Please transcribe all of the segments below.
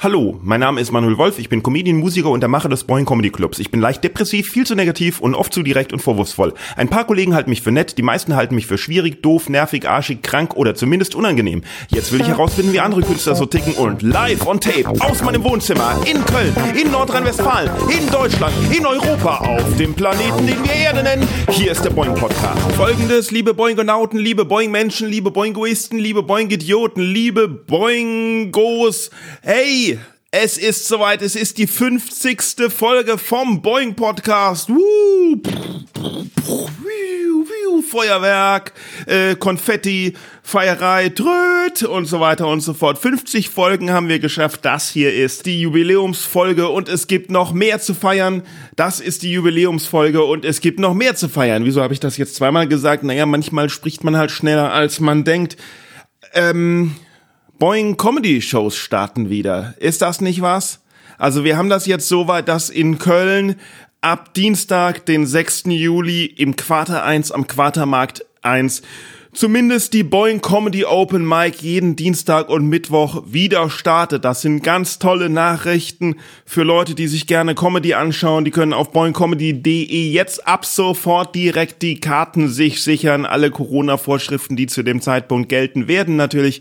Hallo, mein Name ist Manuel Wolf, ich bin Comedian, Musiker und der Macher des Boing Comedy Clubs. Ich bin leicht depressiv, viel zu negativ und oft zu direkt und vorwurfsvoll. Ein paar Kollegen halten mich für nett, die meisten halten mich für schwierig, doof, nervig, arschig, krank oder zumindest unangenehm. Jetzt will ich herausfinden, wie andere Künstler so ticken und live on tape aus meinem Wohnzimmer in Köln, in Nordrhein-Westfalen, in Deutschland, in Europa, auf dem Planeten, den wir Erde nennen. Hier ist der Boing Podcast. Folgendes, liebe Boingonauten, liebe Boing-Menschen, liebe Boingoisten, liebe Boing-Idioten, liebe Boingos. Hey! Es ist soweit, es ist die 50. Folge vom Boeing Podcast. Woo! Feuerwerk, äh, Konfetti, Feierei, Tröd und so weiter und so fort. 50 Folgen haben wir geschafft. Das hier ist die Jubiläumsfolge und es gibt noch mehr zu feiern. Das ist die Jubiläumsfolge und es gibt noch mehr zu feiern. Wieso habe ich das jetzt zweimal gesagt? Naja, manchmal spricht man halt schneller, als man denkt. Ähm, Boeing Comedy Shows starten wieder. Ist das nicht was? Also wir haben das jetzt so weit, dass in Köln ab Dienstag, den 6. Juli im Quarter 1 am Quartermarkt 1 zumindest die Boeing Comedy Open Mic jeden Dienstag und Mittwoch wieder startet. Das sind ganz tolle Nachrichten für Leute, die sich gerne Comedy anschauen. Die können auf boingcomedy.de jetzt ab sofort direkt die Karten sich sichern. Alle Corona-Vorschriften, die zu dem Zeitpunkt gelten, werden natürlich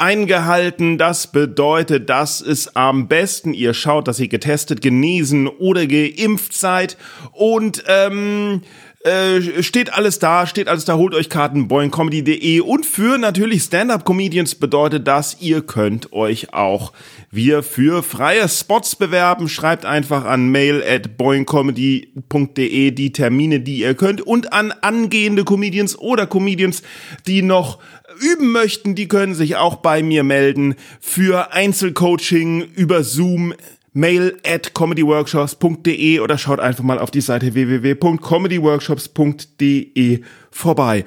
eingehalten. Das bedeutet, dass es am besten ihr schaut, dass ihr getestet, genesen oder geimpft seid und ähm, äh, steht alles da, steht alles da, holt euch Karten, boingcomedy.de und für natürlich Stand-Up-Comedians bedeutet das, ihr könnt euch auch wir für freie Spots bewerben. Schreibt einfach an mail at boingcomedy.de die Termine, die ihr könnt und an angehende Comedians oder Comedians, die noch üben möchten, die können sich auch bei mir melden für Einzelcoaching über Zoom mail at comedyworkshops.de oder schaut einfach mal auf die Seite www.comedyworkshops.de vorbei.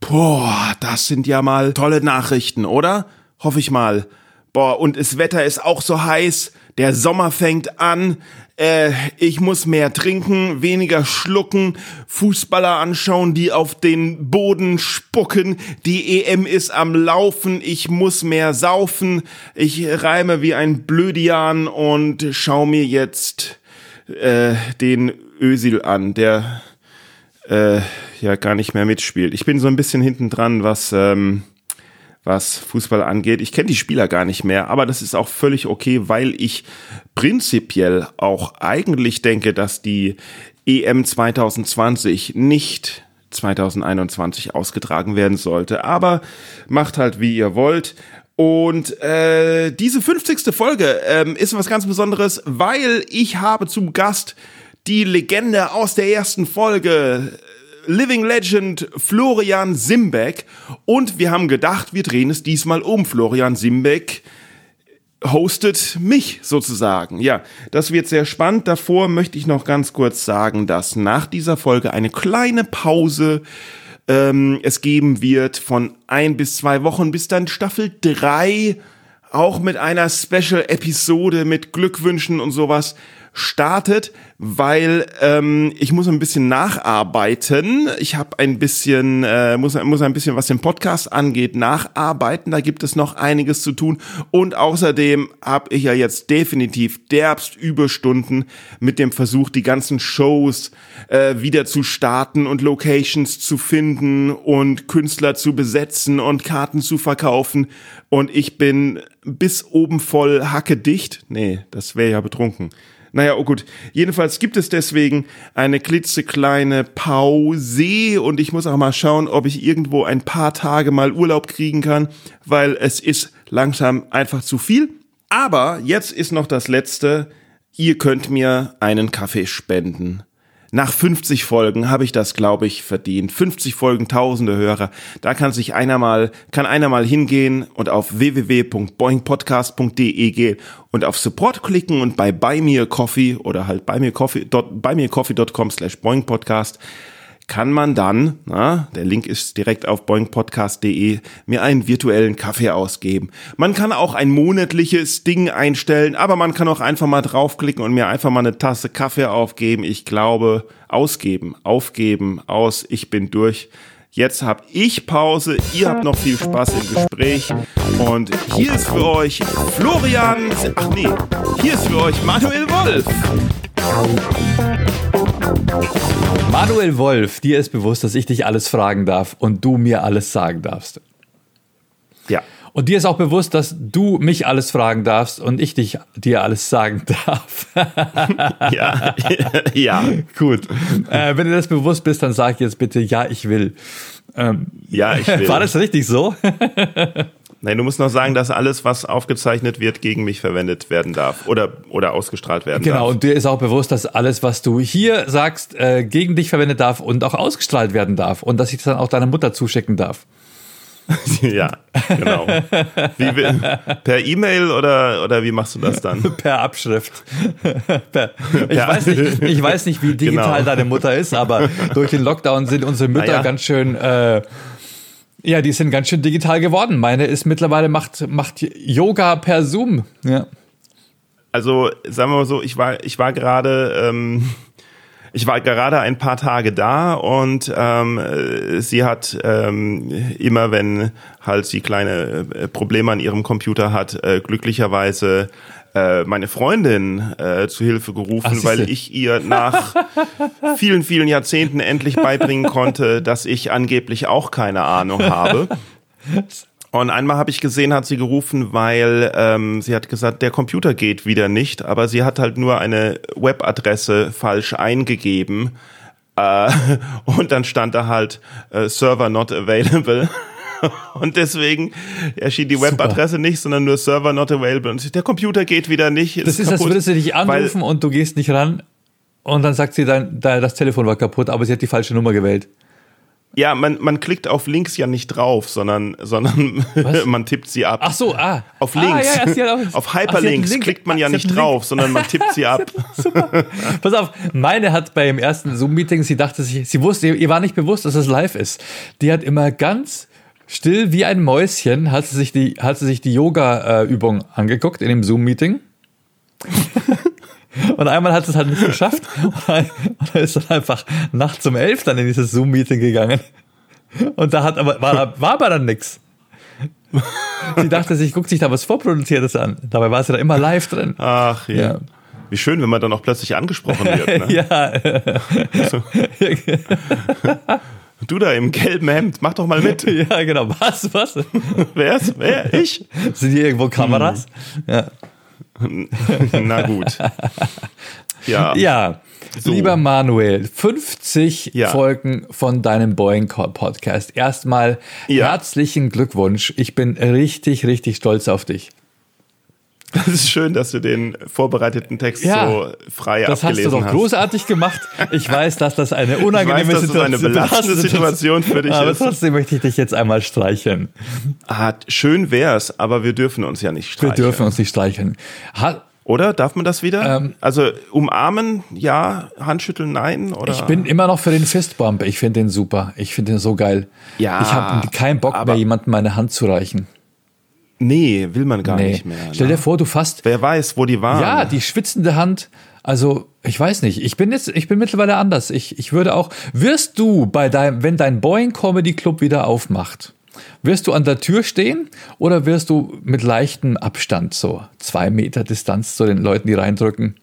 Boah, das sind ja mal tolle Nachrichten, oder? Hoffe ich mal. Boah, und das Wetter ist auch so heiß. Der Sommer fängt an. Äh, ich muss mehr trinken, weniger schlucken, Fußballer anschauen, die auf den Boden spucken. Die EM ist am Laufen. Ich muss mehr saufen. Ich reime wie ein Blödian und schau mir jetzt äh, den Ösil an, der äh, ja gar nicht mehr mitspielt. Ich bin so ein bisschen hinten dran, was ähm, was Fußball angeht. Ich kenne die Spieler gar nicht mehr, aber das ist auch völlig okay, weil ich prinzipiell auch eigentlich denke, dass die EM 2020 nicht 2021 ausgetragen werden sollte. Aber macht halt, wie ihr wollt. Und äh, diese 50. Folge ähm, ist was ganz Besonderes, weil ich habe zum Gast die Legende aus der ersten Folge Living Legend Florian Simbeck. Und wir haben gedacht, wir drehen es diesmal um. Florian Simbeck hostet mich sozusagen. Ja, das wird sehr spannend. Davor möchte ich noch ganz kurz sagen, dass nach dieser Folge eine kleine Pause ähm, es geben wird von ein bis zwei Wochen, bis dann Staffel drei auch mit einer Special-Episode mit Glückwünschen und sowas startet, weil ähm, ich muss ein bisschen nacharbeiten. Ich habe ein bisschen, äh, muss, muss ein bisschen, was den Podcast angeht, nacharbeiten. Da gibt es noch einiges zu tun. Und außerdem habe ich ja jetzt definitiv derbst Überstunden mit dem Versuch, die ganzen Shows äh, wieder zu starten und Locations zu finden und Künstler zu besetzen und Karten zu verkaufen. Und ich bin bis oben voll hacke dicht. Nee, das wäre ja betrunken. Naja, oh gut. Jedenfalls gibt es deswegen eine klitzekleine Pause und ich muss auch mal schauen, ob ich irgendwo ein paar Tage mal Urlaub kriegen kann, weil es ist langsam einfach zu viel. Aber jetzt ist noch das Letzte. Ihr könnt mir einen Kaffee spenden. Nach 50 Folgen habe ich das, glaube ich, verdient. 50 Folgen, tausende Hörer. Da kann sich einer mal, kann einer mal hingehen und auf www.boingpodcast.de gehen und auf Support klicken und bei Me a Coffee oder halt bei mir slash boingpodcast kann man dann, na, der Link ist direkt auf boingpodcast.de, mir einen virtuellen Kaffee ausgeben. Man kann auch ein monatliches Ding einstellen, aber man kann auch einfach mal draufklicken und mir einfach mal eine Tasse Kaffee aufgeben. Ich glaube, ausgeben, aufgeben, aus, ich bin durch. Jetzt habe ich Pause, ihr habt noch viel Spaß im Gespräch und hier ist für euch Florian, ach nee, hier ist für euch Manuel Wolf. Manuel Wolf, dir ist bewusst, dass ich dich alles fragen darf und du mir alles sagen darfst. Ja. Und dir ist auch bewusst, dass du mich alles fragen darfst und ich dich dir alles sagen darf. ja, ja. Gut. Äh, wenn du das bewusst bist, dann sag jetzt bitte, ja, ich will. Ähm, ja, ich will. War das richtig so? Nein, du musst noch sagen, dass alles, was aufgezeichnet wird, gegen mich verwendet werden darf oder, oder ausgestrahlt werden genau, darf. Genau, und dir ist auch bewusst, dass alles, was du hier sagst, äh, gegen dich verwendet darf und auch ausgestrahlt werden darf und dass ich das dann auch deiner Mutter zuschicken darf. ja, genau. Wie, per E-Mail oder, oder wie machst du das dann? per Abschrift. per, ich, weiß nicht, ich weiß nicht, wie digital genau. deine Mutter ist, aber durch den Lockdown sind unsere Mütter ja. ganz schön. Äh, ja, die sind ganz schön digital geworden. Meine ist mittlerweile macht, macht Yoga per Zoom. Ja. Also, sagen wir mal so, ich war, ich war gerade. Ähm, ich war gerade ein paar Tage da und ähm, sie hat ähm, immer, wenn halt sie kleine äh, Probleme an ihrem Computer hat, äh, glücklicherweise äh, meine Freundin äh, zu Hilfe gerufen, Ach, weil ich ihr nach vielen, vielen Jahrzehnten endlich beibringen konnte, dass ich angeblich auch keine Ahnung habe. Und einmal habe ich gesehen, hat sie gerufen, weil ähm, sie hat gesagt, der Computer geht wieder nicht, aber sie hat halt nur eine Webadresse falsch eingegeben. Äh, und dann stand da halt äh, Server not available. Und deswegen erschien die Webadresse nicht, sondern nur Server not available. Und der Computer geht wieder nicht. Das ist, kaputt, als würdest du dich anrufen und du gehst nicht ran. Und dann sagt sie dann, das Telefon war kaputt, aber sie hat die falsche Nummer gewählt. Ja, man, man klickt auf Links ja nicht drauf, sondern, sondern man tippt sie ab. Ach so, ah. Auf Links. Ah, ja, ja, auf, Hyperlinks Ach, klickt man ja nicht drauf, sondern man tippt sie ab. Super. Pass auf, meine hat beim ersten Zoom-Meeting, sie dachte sich, sie wusste, ihr war nicht bewusst, dass es live ist. Die hat immer ganz still wie ein Mäuschen, hat sie sich die, hat sie sich die Yoga-Übung angeguckt in dem Zoom-Meeting. Und einmal hat es halt nicht geschafft. Und er ist dann einfach nachts um elf dann in dieses Zoom-Meeting gegangen. Und da hat aber, war, war aber dann nix. Sie dachte sich, guckt sich da was Vorproduziertes an. Dabei war sie da immer live drin. Ach ja. ja. Wie schön, wenn man dann auch plötzlich angesprochen wird. Ne? ja. Du da im gelben Hemd, mach doch mal mit. Ja, genau. Was? Was? Wer ist? Wer? Ich? Sind hier irgendwo Kameras? Hm. Ja. Na gut. Ja. Ja. So. Lieber Manuel, 50 ja. Folgen von deinem Boeing Podcast. Erstmal ja. herzlichen Glückwunsch. Ich bin richtig, richtig stolz auf dich. Das ist schön, dass du den vorbereiteten Text ja, so frei das abgelesen hast. Das hast du doch großartig gemacht. Ich weiß, dass das eine unangenehme weiß, Situation, das eine belastende Situation für dich aber ist. Aber trotzdem möchte ich dich jetzt einmal streicheln. Ah, schön wär's, aber wir dürfen uns ja nicht streicheln. Wir dürfen uns nicht streicheln. Hat, oder? Darf man das wieder? Ähm, also umarmen, ja, Handschütteln, nein? Oder? Ich bin immer noch für den Fistbump. Ich finde den super. Ich finde den so geil. Ja. Ich habe keinen Bock mehr, jemandem meine Hand zu reichen. Nee, will man gar nee. nicht mehr. Stell dir ne? vor, du fasst. Wer weiß, wo die waren. Ja, die schwitzende Hand. Also, ich weiß nicht. Ich bin jetzt, ich bin mittlerweile anders. Ich, ich würde auch, wirst du bei deinem, wenn dein Boeing Comedy Club wieder aufmacht, wirst du an der Tür stehen oder wirst du mit leichtem Abstand, so zwei Meter Distanz zu den Leuten, die reindrücken,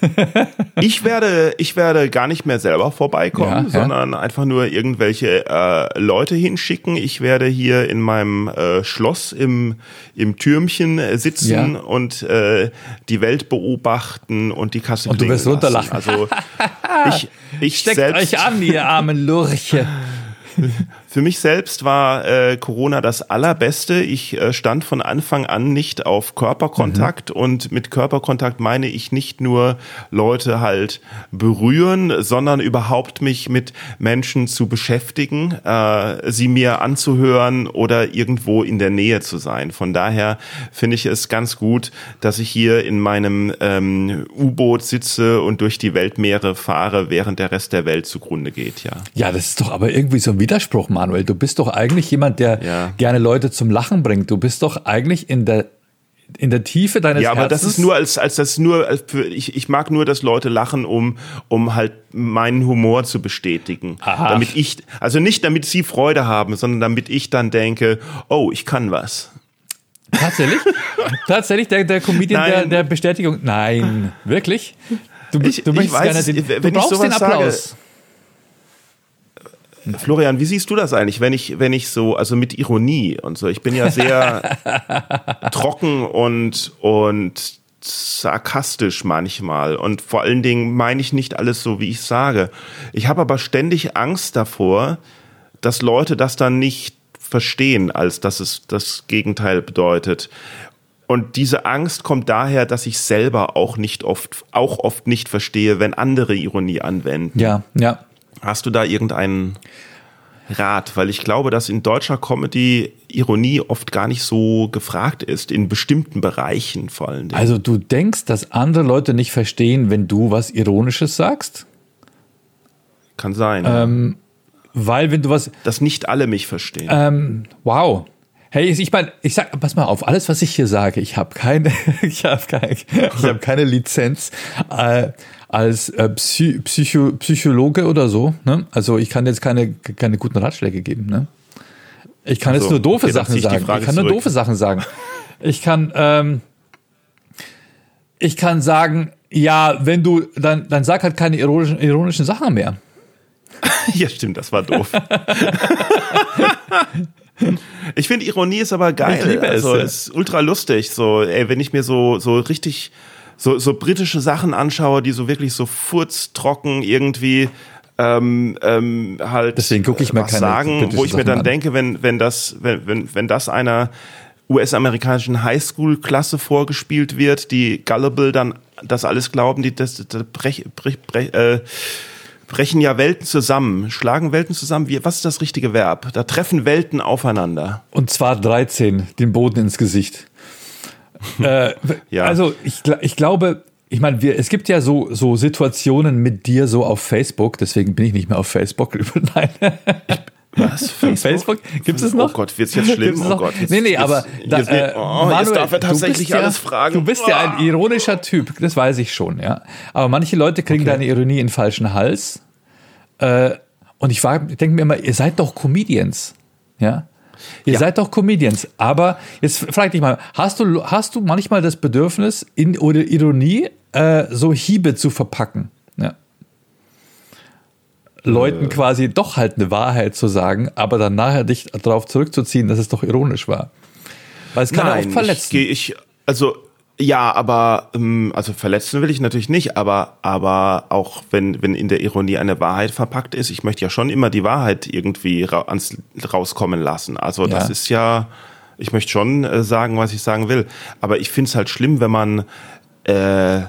ich werde, ich werde gar nicht mehr selber vorbeikommen, ja, sondern ja. einfach nur irgendwelche äh, Leute hinschicken. Ich werde hier in meinem äh, Schloss im, im Türmchen äh, sitzen ja. und äh, die Welt beobachten und die Kasse Und du wirst runterlachen. Also ich, ich Steckt selbst, euch an, ihr armen Lurche. Für mich selbst war äh, Corona das Allerbeste. Ich äh, stand von Anfang an nicht auf Körperkontakt mhm. und mit Körperkontakt meine ich nicht nur Leute halt berühren, sondern überhaupt mich mit Menschen zu beschäftigen, äh, sie mir anzuhören oder irgendwo in der Nähe zu sein. Von daher finde ich es ganz gut, dass ich hier in meinem ähm, U-Boot sitze und durch die Weltmeere fahre, während der Rest der Welt zugrunde geht. Ja, ja das ist doch aber irgendwie so ein Widerspruch, Manuel. Du bist doch eigentlich jemand, der ja. gerne Leute zum Lachen bringt. Du bist doch eigentlich in der in der Tiefe deines Ja, aber Herzens. das ist nur als, als das nur, als für, ich, ich mag nur, dass Leute lachen, um, um halt meinen Humor zu bestätigen. Aha. Damit ich, also nicht damit sie Freude haben, sondern damit ich dann denke, oh, ich kann was. Tatsächlich? Tatsächlich, der, der Comedian der, Nein. der Bestätigung. Nein, wirklich? Du, Ich- du ich möchtest weiß gerne den, wenn du ich brauchst sowas den Applaus. Florian, wie siehst du das eigentlich, wenn ich, wenn ich so, also mit Ironie und so, ich bin ja sehr trocken und, und sarkastisch manchmal und vor allen Dingen meine ich nicht alles so, wie ich sage. Ich habe aber ständig Angst davor, dass Leute das dann nicht verstehen, als dass es das Gegenteil bedeutet. Und diese Angst kommt daher, dass ich selber auch nicht oft, auch oft nicht verstehe, wenn andere Ironie anwenden. Ja, ja. Hast du da irgendeinen Rat? Weil ich glaube, dass in deutscher Comedy Ironie oft gar nicht so gefragt ist, in bestimmten Bereichen vor allen Dingen. Also du denkst, dass andere Leute nicht verstehen, wenn du was Ironisches sagst? Kann sein, Ähm, Weil wenn du was, dass nicht alle mich verstehen. ähm, wow. Hey, ich meine, ich sag, pass mal auf, alles, was ich hier sage, ich habe keine, ich habe keine, ich habe keine Lizenz äh, als äh, Psy Psycho Psychologe oder so. Ne? Also ich kann jetzt keine, keine guten Ratschläge geben. Ne? Ich kann Ach jetzt nur doofe okay, Sachen ich sagen. Ich kann nur zurück. doofe Sachen sagen. Ich kann, ähm, ich kann sagen, ja, wenn du, dann, dann sag halt keine ironischen, ironischen Sachen mehr. ja, stimmt, das war doof. ich finde Ironie ist aber geil. Ich liebe es, also ist ultra lustig. So, ey, wenn ich mir so so richtig so so britische Sachen anschaue, die so wirklich so furztrocken irgendwie ähm, ähm, halt Deswegen gucke ich mir was keine sagen, wo ich mir Sachen dann an. denke, wenn wenn das wenn wenn, wenn das einer US-amerikanischen Highschool-Klasse vorgespielt wird, die gullible dann das alles glauben, die das, das brech, brech, brech, äh, brechen ja Welten zusammen, schlagen Welten zusammen. Wie, was ist das richtige Verb? Da treffen Welten aufeinander. Und zwar 13, den Boden ins Gesicht. Äh, Ja. Also ich, ich glaube, ich meine, wir, es gibt ja so, so Situationen mit dir so auf Facebook, deswegen bin ich nicht mehr auf Facebook. Nein. Was? Facebook? Gibt es noch? Oh Gott, wird's jetzt schlimm? Oh? Gott, jetzt- nee, nee, aber da, jetzt- äh, oh, jetzt darf er du tatsächlich bist alles ja, fragen. Du bist ja ein ironischer Typ, das weiß ich schon, ja. Aber manche Leute kriegen deine Ironie in den falschen Hals. Äh, und ich, ich denke mir immer, ihr seid doch Comedians, ja. Ihr Ja. seid doch Comedians, aber jetzt frag dich mal, hast du, hast du manchmal das Bedürfnis, in oder Ironie äh, so Hiebe zu verpacken? Ja. Leuten quasi doch halt eine Wahrheit zu sagen, aber dann nachher dich darauf zurückzuziehen, dass es doch ironisch war. Weil es kann ja Nein, oft ich, verletzen. geh- ich also ja, aber ähm, also verletzen will ich natürlich nicht, aber aber auch wenn wenn in der Ironie eine Wahrheit verpackt ist, ich möchte ja schon immer die Wahrheit irgendwie ra ans, rauskommen lassen. Also das Ja. ist ja, ich möchte schon äh, sagen, was ich sagen will, aber ich finde es halt schlimm, wenn man äh,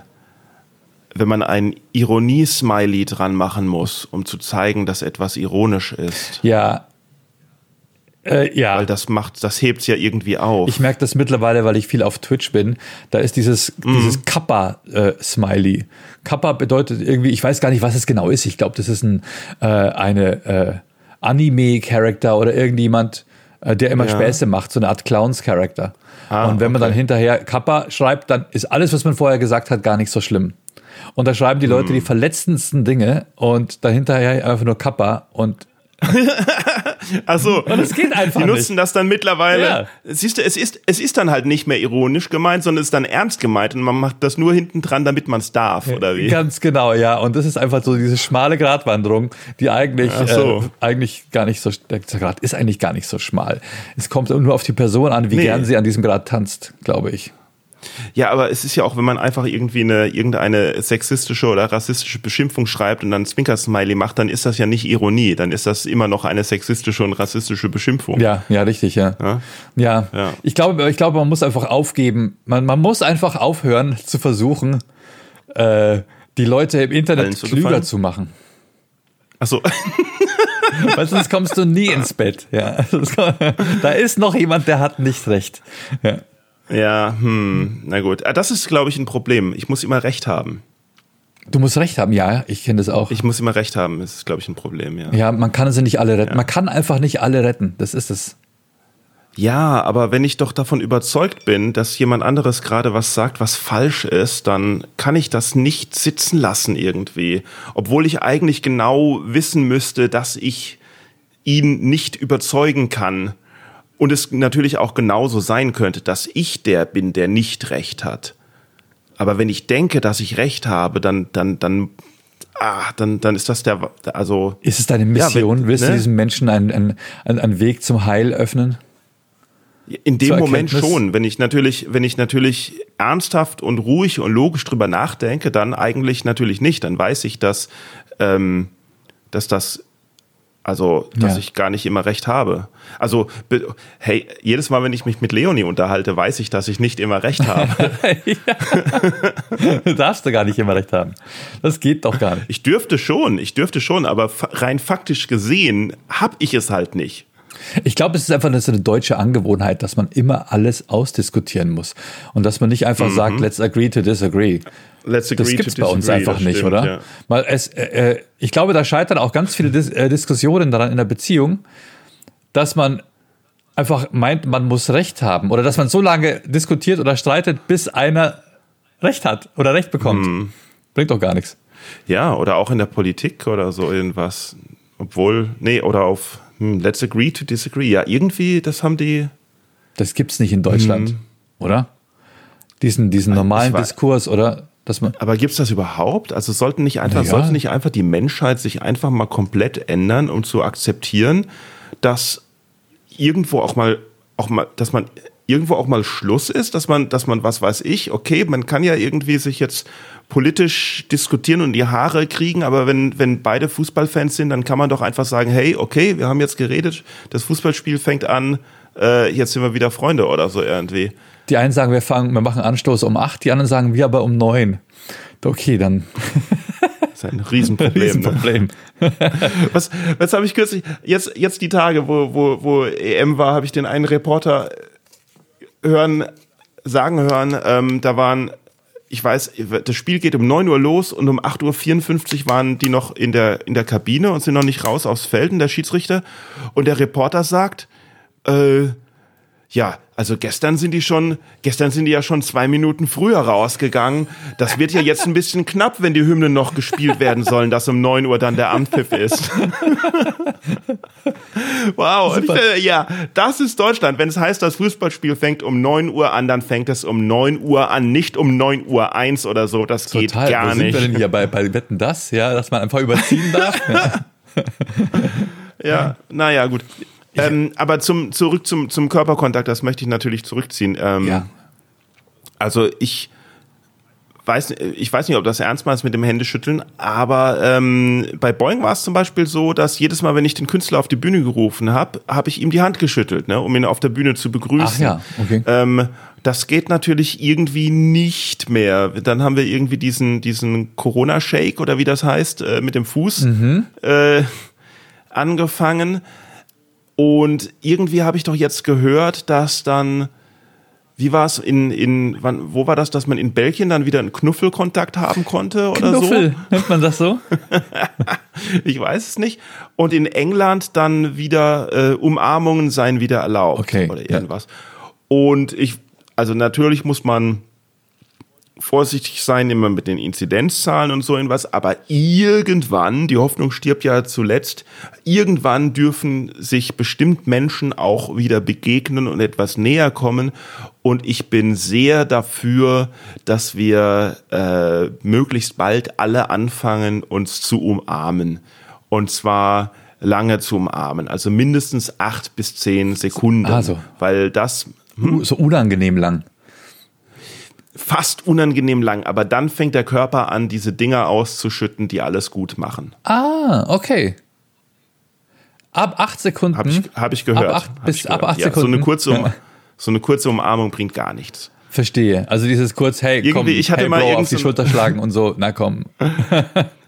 wenn man ein Ironie-Smiley dran machen muss, um zu zeigen, dass etwas ironisch ist. Ja. Äh, ja. Weil das macht, das hebt's ja irgendwie auf. Ich merke das mittlerweile, weil ich viel auf Twitch bin. Da ist dieses, Mhm. dieses Kappa-Smiley. Kappa bedeutet irgendwie, ich weiß gar nicht, was es genau ist. Ich glaube, das ist ein, äh, eine äh, Anime-Charakter oder irgendjemand, äh, der immer Ja. Späße macht, so eine Art Clowns-Charakter. Ah, Und wenn man okay. dann hinterher Kappa schreibt, dann ist alles, was man vorher gesagt hat, gar nicht so schlimm. Und da schreiben die Leute Mhm. die verletzendsten Dinge und dahinterher einfach nur Kappa und Also, es geht einfach die nicht. nutzen das dann mittlerweile. Ja. Siehst du, es ist, es ist dann halt nicht mehr ironisch gemeint, sondern es ist dann ernst gemeint und man macht das nur hinten dran, damit man es darf, oder wie? Ganz genau, ja. Und das ist einfach so diese schmale Gratwanderung, die eigentlich, so. äh, eigentlich gar nicht so, der Grad ist eigentlich gar nicht so schmal. Es kommt nur auf die Person an, wie Nee. gern sie an diesem Grad tanzt, glaube ich. Ja, aber es ist ja auch, wenn man einfach irgendwie eine, irgendeine sexistische oder rassistische Beschimpfung schreibt und dann Zwinker-Smiley macht, dann ist das ja nicht Ironie, dann ist das immer noch eine sexistische und rassistische Beschimpfung. Ja, ja, richtig, ja. Ja? Ja, Ja. ich glaube, ich glaube, man muss einfach aufgeben. Man, man muss einfach aufhören zu versuchen, äh, die Leute im Internet zu klüger gefallen? zu machen. Achso, Weil sonst kommst du nie ins Bett. Ja. Da ist noch jemand, der hat nicht recht. Ja. Ja, hm, na gut. Ah, Das ist, glaube ich, ein Problem. Ich muss immer recht haben. Du musst recht haben, ja, ich kenne das auch. Ich muss immer recht haben, das ist, glaube ich, ein Problem, ja. Ja, man kann sie nicht alle retten. Man kann einfach nicht alle retten. Das ist es. Ja, aber wenn ich doch davon überzeugt bin, dass jemand anderes gerade was sagt, was falsch ist, dann kann ich das nicht sitzen lassen irgendwie. Obwohl ich eigentlich genau wissen müsste, dass ich ihn nicht überzeugen kann. Und es natürlich auch genauso sein könnte, dass ich der bin, der nicht recht hat. Aber wenn ich denke, dass ich recht habe, dann, dann, dann, ah, dann, dann ist das der, also. Ist es deine Mission? Ja, wenn, Willst ne? du diesem Menschen einen, einen, einen Weg zum Heil öffnen? In dem Moment schon. Wenn ich natürlich, wenn ich natürlich ernsthaft und ruhig und logisch drüber nachdenke, dann eigentlich natürlich nicht. Dann weiß ich, dass, ähm, dass das, also, dass ja. ich gar nicht immer recht habe. Also, hey, jedes Mal, wenn ich mich mit Leonie unterhalte, weiß ich, dass ich nicht immer recht habe. du darfst du gar nicht immer recht haben. Das geht doch gar nicht. Ich dürfte schon, ich dürfte schon, aber rein faktisch gesehen habe ich es halt nicht. Ich glaube, es ist einfach eine deutsche Angewohnheit, dass man immer alles ausdiskutieren muss und dass man nicht einfach mhm. sagt, let's agree to disagree. Let's agree das gibt es bei uns einfach nicht, stimmt, oder? Ja. Weil es, äh, äh, ich glaube, da scheitern auch ganz viele Dis äh, Diskussionen daran in der Beziehung, dass man einfach meint, man muss Recht haben oder dass man so lange diskutiert oder streitet, bis einer Recht hat oder Recht bekommt. Mhm. Bringt doch gar nichts. Ja, oder auch in der Politik oder so irgendwas. Obwohl, nee, oder auf hm, let's agree to disagree. Ja, irgendwie, das haben die. Das gibt's nicht in Deutschland, hm. oder? Diesen, diesen normalen war, Diskurs, oder? Dass man aber gibt's das überhaupt? Also sollten nicht einfach, ja. sollte nicht einfach die Menschheit sich einfach mal komplett ändern, um zu akzeptieren, dass irgendwo auch mal, auch mal, dass man irgendwo auch mal Schluss ist, dass man, dass man, was weiß ich, okay, man kann ja irgendwie sich jetzt politisch diskutieren und die Haare kriegen, aber wenn, wenn beide Fußballfans sind, dann kann man doch einfach sagen, hey, okay, wir haben jetzt geredet, das Fußballspiel fängt an, äh, jetzt sind wir wieder Freunde oder so irgendwie. Die einen sagen, wir fangen, wir machen Anstoß um acht, die anderen sagen, wir aber um neun. Okay, dann. Das ist ein Riesenproblem. Ne? Riesenproblem. Ne? was, was habe ich kürzlich, jetzt, jetzt die Tage, wo, wo, wo EM war, habe ich den einen Reporter hören, sagen hören, ähm, da waren ich weiß, das Spiel geht um 9 Uhr los und um 8.54 Uhr waren die noch in der, in der Kabine und sind noch nicht raus aufs Feld, der Schiedsrichter. Und der Reporter sagt, äh, ja, also gestern sind die schon, gestern sind die ja schon zwei Minuten früher rausgegangen. Das wird ja jetzt ein bisschen knapp, wenn die Hymnen noch gespielt werden sollen, dass um neun Uhr dann der Anpfiff ist. wow. Ich, ja, das ist Deutschland. Wenn es heißt, das Fußballspiel fängt um neun Uhr an, dann fängt es um neun Uhr an, nicht um neun Uhr eins oder so. Das Total. geht gar Wo nicht. Sind wir denn hier bei, bei Wetten das? Ja, dass man einfach überziehen darf? ja, naja, gut. Ähm, aber zum, zurück zum, zum Körperkontakt, das möchte ich natürlich zurückziehen. Ähm, ja. Also ich weiß, ich weiß nicht, ob das ernst meinst mit dem Händeschütteln, aber ähm, bei Boeing war es zum Beispiel so, dass jedes Mal, wenn ich den Künstler auf die Bühne gerufen habe, habe ich ihm die Hand geschüttelt, ne, um ihn auf der Bühne zu begrüßen. Ach ja, okay. Ähm, das geht natürlich irgendwie nicht mehr. Dann haben wir irgendwie diesen, diesen Corona-Shake oder wie das heißt, äh, mit dem Fuß mhm. äh, angefangen. Und irgendwie habe ich doch jetzt gehört, dass dann, wie war es in, in wann, wo war das, dass man in Belgien dann wieder einen Knuffelkontakt haben konnte oder Knuffel, so? nennt man das so? ich weiß es nicht. Und in England dann wieder äh, Umarmungen seien wieder erlaubt okay, oder irgendwas. Ja. Und ich, also natürlich muss man vorsichtig sein, immer mit den Inzidenzzahlen und so irgendwas, aber irgendwann, die Hoffnung stirbt ja zuletzt, irgendwann dürfen sich bestimmt Menschen auch wieder begegnen und etwas näher kommen. Und ich bin sehr dafür, dass wir äh, möglichst bald alle anfangen, uns zu umarmen. Und zwar lange zu umarmen, also mindestens acht bis zehn Sekunden, also, weil das hm? so unangenehm lang fast unangenehm lang, aber dann fängt der Körper an, diese Dinger auszuschütten, die alles gut machen. Ah, okay. Ab acht Sekunden. Habe ich, hab ich gehört. Ab acht, bis, ab acht ja, Sekunden. So eine, kurze um, so eine kurze Umarmung bringt gar nichts. Verstehe. Also dieses kurz, hey, Irgendwie, komm, ich hatte hey, mal Bro, auf die Schulter schlagen und so, na komm.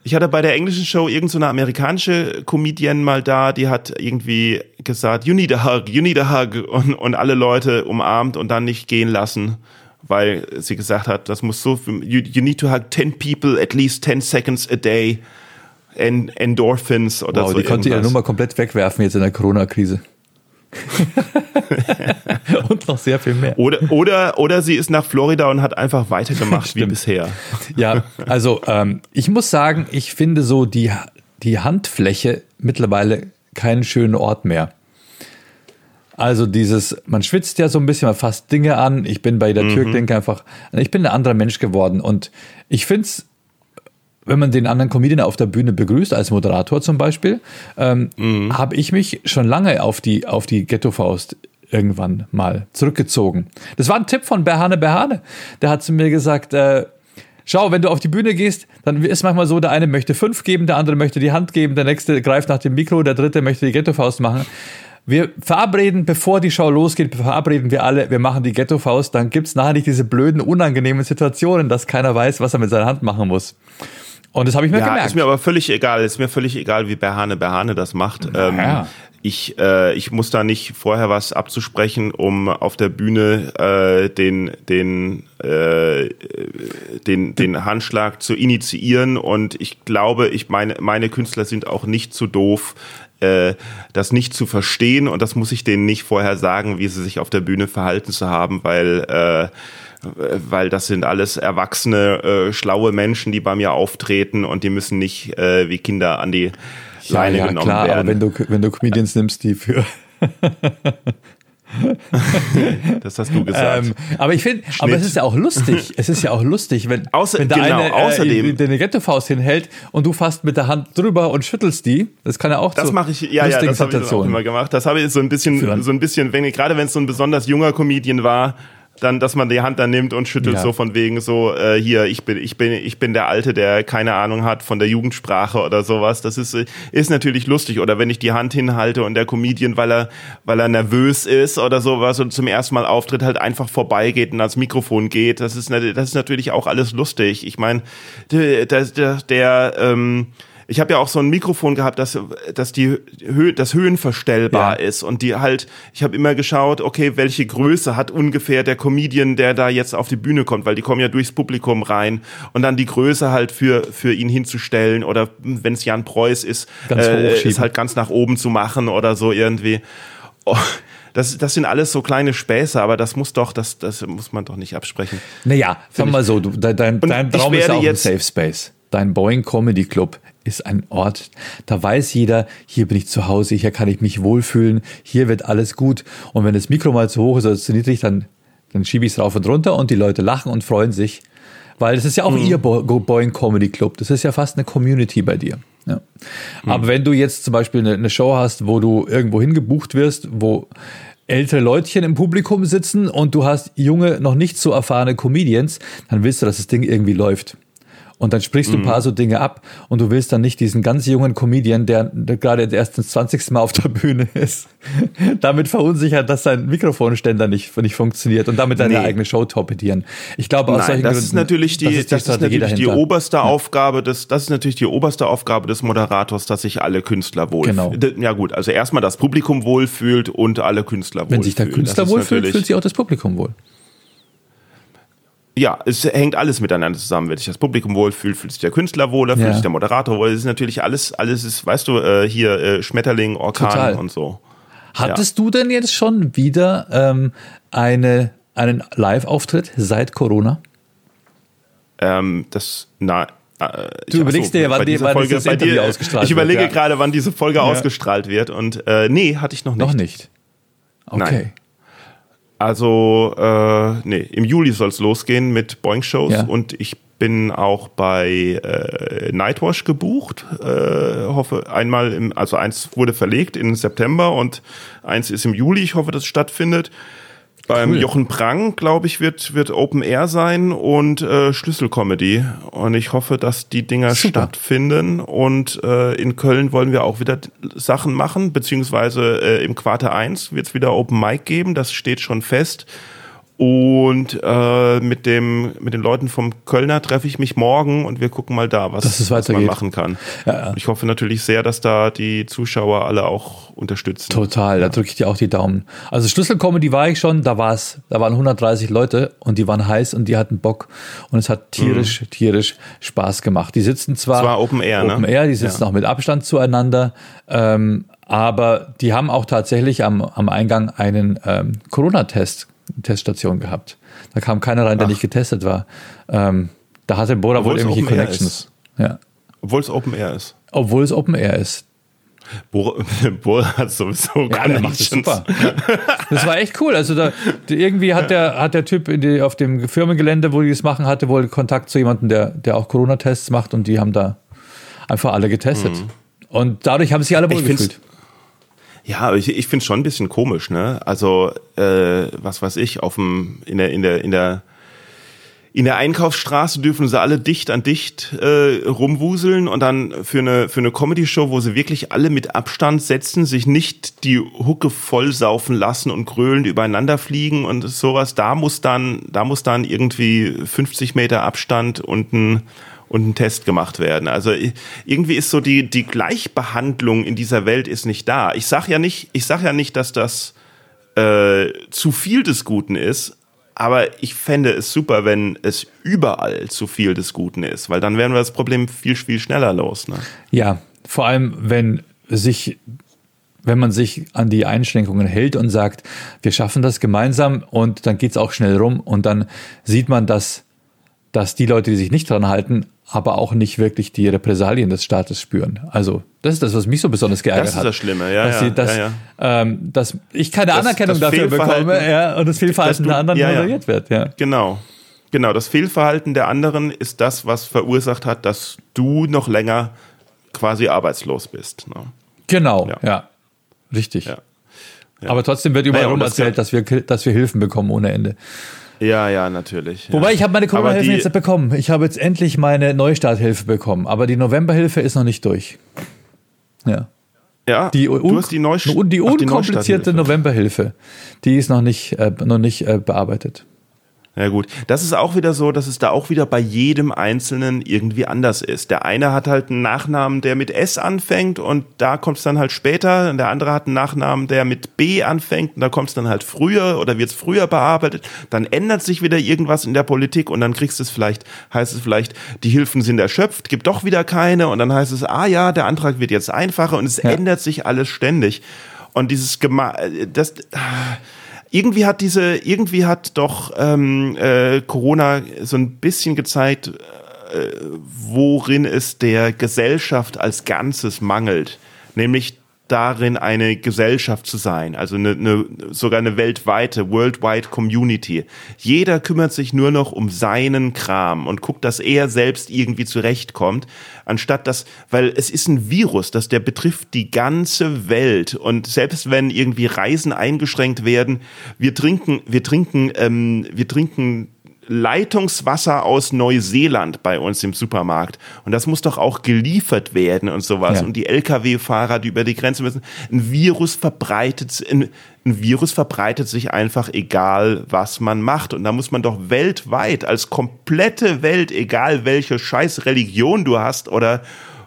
ich hatte bei der englischen Show irgendeine so amerikanische Comedian mal da, die hat irgendwie gesagt, you need a hug, you need a hug und, und alle Leute umarmt und dann nicht gehen lassen weil sie gesagt hat, das muss so, you, you need to hug 10 people at least 10 seconds a day. En, Endorphins oder wow, so. Die konnte nur mal komplett wegwerfen jetzt in der Corona-Krise. und noch sehr viel mehr. Oder, oder, oder sie ist nach Florida und hat einfach weitergemacht wie bisher. Ja, also ähm, ich muss sagen, ich finde so die, die Handfläche mittlerweile keinen schönen Ort mehr. Also dieses, man schwitzt ja so ein bisschen, man fasst Dinge an. Ich bin bei der mhm. Türklinke einfach, ich bin ein anderer Mensch geworden und ich finde es wenn man den anderen Comedian auf der Bühne begrüßt, als Moderator zum Beispiel, ähm, mhm. habe ich mich schon lange auf die, auf die Ghetto-Faust irgendwann mal zurückgezogen. Das war ein Tipp von Berhane Berhane. Der hat zu mir gesagt, äh, schau, wenn du auf die Bühne gehst, dann ist manchmal so, der eine möchte fünf geben, der andere möchte die Hand geben, der nächste greift nach dem Mikro, der dritte möchte die Ghetto-Faust machen. Wir verabreden, bevor die Show losgeht, verabreden wir alle, wir machen die Ghetto-Faust, dann gibt's nachher nicht diese blöden, unangenehmen Situationen, dass keiner weiß, was er mit seiner Hand machen muss. Und das habe ich mir ja, gemerkt. Ist mir aber völlig egal. Ist mir völlig egal, wie Berhane Berhane das macht. Ähm, ich, äh, ich muss da nicht vorher was abzusprechen, um auf der Bühne äh, den, den, äh, den, den Handschlag zu initiieren. Und ich glaube, ich meine, meine Künstler sind auch nicht zu doof, äh, das nicht zu verstehen. Und das muss ich denen nicht vorher sagen, wie sie sich auf der Bühne verhalten zu haben, weil äh, weil das sind alles erwachsene, äh, schlaue Menschen, die bei mir auftreten und die müssen nicht äh, wie Kinder an die Leine ja, genommen klar, werden. Aber wenn du, wenn du Comedians nimmst, die für das hast du gesagt. Ähm, aber ich finde, aber es ist ja auch lustig. Es ist ja auch lustig, wenn, Außer, wenn der genau, eine außerdem, äh, deine Ghetto-Faust hinhält und du fasst mit der Hand drüber und schüttelst die. Das kann ja auch Das mache ich, ja, ja, das habe ich auch immer gemacht. Das habe ich so ein bisschen, so ein bisschen, wenn, gerade wenn es so ein besonders junger Comedian war, dann, dass man die Hand dann nimmt und schüttelt ja. so von wegen so, äh, hier, ich bin, ich bin, ich bin der Alte, der keine Ahnung hat von der Jugendsprache oder sowas. Das ist, ist natürlich lustig. Oder wenn ich die Hand hinhalte und der Comedian, weil er, weil er nervös ist oder sowas und zum ersten Mal auftritt, halt einfach vorbeigeht und ans Mikrofon geht. Das ist, das ist natürlich auch alles lustig. Ich meine, der, der, der ähm, ich habe ja auch so ein Mikrofon gehabt, dass, dass die Höhe, das höhenverstellbar ja. ist und die halt, ich habe immer geschaut, okay, welche Größe hat ungefähr der Comedian, der da jetzt auf die Bühne kommt, weil die kommen ja durchs Publikum rein und dann die Größe halt für für ihn hinzustellen oder wenn es Jan Preuß ist, äh, ist halt ganz nach oben zu machen oder so irgendwie. Oh das, das sind alles so kleine Späße, aber das muss doch, das, das muss man doch nicht absprechen. Naja, sag mal so, du, dein, dein Traum ist auch ein Safe Space. Dein Boeing Comedy Club ist ein Ort, da weiß jeder, hier bin ich zu Hause, hier kann ich mich wohlfühlen, hier wird alles gut. Und wenn das Mikro mal zu hoch ist oder zu niedrig, dann, dann schiebe ich es rauf und runter und die Leute lachen und freuen sich. Weil das ist ja auch mhm. ihr Boeing Comedy Club. Das ist ja fast eine Community bei dir. Ja. Mhm. Aber wenn du jetzt zum Beispiel eine, eine Show hast, wo du irgendwo hingebucht wirst, wo ältere Leutchen im Publikum sitzen und du hast junge, noch nicht so erfahrene Comedians, dann willst du, dass das Ding irgendwie läuft. Und dann sprichst du ein paar mhm. so Dinge ab und du willst dann nicht diesen ganz jungen Comedian, der, der gerade erst das 20. Mal auf der Bühne ist, damit verunsichert, dass sein Mikrofonständer nicht, nicht funktioniert und damit deine nee. eigene Show torpedieren. Ich glaube, aus Nein, solchen das Gründen, ist natürlich die, das ist, die das ist natürlich die oberste ja. Aufgabe des, das ist natürlich die oberste Aufgabe des Moderators, dass sich alle Künstler wohlfühlen. Genau. Ja gut, also erstmal das Publikum wohlfühlt und alle Künstler wohlfühlen. Wenn sich der Künstler wohlfühlt, fühlt sich auch das Publikum wohl. Ja, es hängt alles miteinander zusammen. Wenn sich das Publikum wohlfühlt, fühlt sich der Künstler wohler, fühlt ja. sich der Moderator wohl. Es ist natürlich alles, alles ist, weißt du, äh, hier äh, Schmetterling, Orkan Total. und so. Hattest ja. du denn jetzt schon wieder ähm, eine, einen Live-Auftritt seit Corona? Ähm, das, na, äh, du überlegst so, dir, wann, die, wann Folge, Interview dir, ausgestrahlt Ich überlege wird, ja. gerade, wann diese Folge ausgestrahlt wird und äh, nee, hatte ich noch nicht. Noch nicht. Okay. Nein. Also, äh, nee, im Juli soll es losgehen mit Boeing-Shows ja. und ich bin auch bei äh, Nightwash gebucht. Äh, hoffe einmal, im, also eins wurde verlegt in September und eins ist im Juli. Ich hoffe, dass es stattfindet. Beim cool. Jochen Prang, glaube ich, wird, wird Open Air sein und äh, Schlüsselcomedy. Und ich hoffe, dass die Dinger Super. stattfinden. Und äh, in Köln wollen wir auch wieder Sachen machen, beziehungsweise äh, im Quarter 1 wird es wieder Open Mic geben. Das steht schon fest. Und äh, mit dem mit den Leuten vom Kölner treffe ich mich morgen und wir gucken mal da, was, was man machen kann. Ja, ja. Ich hoffe natürlich sehr, dass da die Zuschauer alle auch unterstützen. Total, ja. da drücke ich dir auch die Daumen. Also Schlüsselcomedy war ich schon, da war es, da waren 130 Leute und die waren heiß und die hatten Bock und es hat tierisch, mhm. tierisch Spaß gemacht. Die sitzen zwar, zwar Open Air, Open ne? Air, die sitzen auch mit Abstand zueinander. Ähm, Aber die haben auch tatsächlich am, am Eingang einen ähm, Corona-Test, Teststation gehabt. Da kam keiner rein, der Ach. nicht getestet war. Ähm, da hatte Bora wohl irgendwelche Connections. Ja. Obwohl es Open Air ist. Obwohl es Open Air ist. Bora, Bora hat sowieso ja, der macht das super. Das war echt cool. Also da, irgendwie hat der, hat der Typ die, auf dem Firmengelände, wo die das machen, hatte wohl Kontakt zu jemandem, der, der auch Corona-Tests macht und die haben da einfach alle getestet. Mhm. Und dadurch haben sich alle wohl gefühlt. Ja, ich, ich finde es schon ein bisschen komisch, ne? Also, äh, was weiß ich, auf dem, in der, in der, in der in der Einkaufsstraße dürfen sie alle dicht an dicht äh, rumwuseln und dann für eine, für eine Comedy-Show, wo sie wirklich alle mit Abstand setzen, sich nicht die Hucke vollsaufen lassen und gröhlend übereinander fliegen und sowas, da muss dann, da muss dann irgendwie 50 Meter Abstand und ein, und ein Test gemacht werden. Also irgendwie ist so die, die Gleichbehandlung in dieser Welt ist nicht da. Ich sag ja nicht, ich sag ja nicht, dass das äh, zu viel des Guten ist, aber ich fände es super, wenn es überall zu viel des Guten ist, weil dann wären wir das Problem viel, viel schneller los. Ne? Ja, vor allem, wenn sich, wenn man sich an die Einschränkungen hält und sagt, wir schaffen das gemeinsam und dann geht es auch schnell rum und dann sieht man, dass, dass die Leute, die sich nicht dran halten, aber auch nicht wirklich die Repressalien des Staates spüren. Also das ist das, was mich so besonders geärgert hat. Das ist das Schlimme, ja. Dass, ja, dass, ja, ja. Ähm, dass ich keine das, Anerkennung das dafür bekomme ja, und das Fehlverhalten du, der anderen ja, moderiert wird. Ja. Genau. Genau, das Fehlverhalten der anderen ist das, was verursacht hat, dass du noch länger quasi arbeitslos bist. Ne? Genau, ja. Richtig. Aber trotzdem wird überall naja, rum erzählt, dass wir, dass wir Hilfen bekommen ohne Ende. Ja, ja, natürlich. Wobei ich habe meine Corona-Hilfe jetzt bekommen. Ich habe jetzt endlich meine Neustarthilfe bekommen, aber die Novemberhilfe ist noch nicht durch. Ja. Ja, die du hast die, Neust die unkomplizierte Novemberhilfe, die ist noch nicht, äh, noch nicht äh, bearbeitet. Ja gut, das ist auch wieder so, dass es da auch wieder bei jedem Einzelnen irgendwie anders ist. Der eine hat halt einen Nachnamen, der mit S anfängt und da kommt es dann halt später. Und der andere hat einen Nachnamen, der mit B anfängt und da kommt es dann halt früher oder wird es früher bearbeitet. Dann ändert sich wieder irgendwas in der Politik und dann kriegst es vielleicht, heißt es vielleicht, die Hilfen sind erschöpft, gibt doch wieder keine und dann heißt es, ah ja, der Antrag wird jetzt einfacher und es ja. ändert sich alles ständig. Und dieses Gema das irgendwie hat diese, irgendwie hat doch ähm, äh, Corona so ein bisschen gezeigt, äh, worin es der Gesellschaft als Ganzes mangelt. Nämlich darin, eine Gesellschaft zu sein, also eine, eine, sogar eine weltweite, worldwide Community. Jeder kümmert sich nur noch um seinen Kram und guckt, dass er selbst irgendwie zurechtkommt, anstatt dass, weil es ist ein Virus, das der betrifft die ganze Welt und selbst wenn irgendwie Reisen eingeschränkt werden, wir trinken, wir trinken, ähm, wir trinken Leitungswasser aus Neuseeland bei uns im Supermarkt. Und das muss doch auch geliefert werden und sowas. Ja. Und die Lkw-Fahrer, die über die Grenze müssen. Ein Virus verbreitet, ein, ein, Virus verbreitet sich einfach egal, was man macht. Und da muss man doch weltweit, als komplette Welt, egal welche scheiß Religion du hast oder,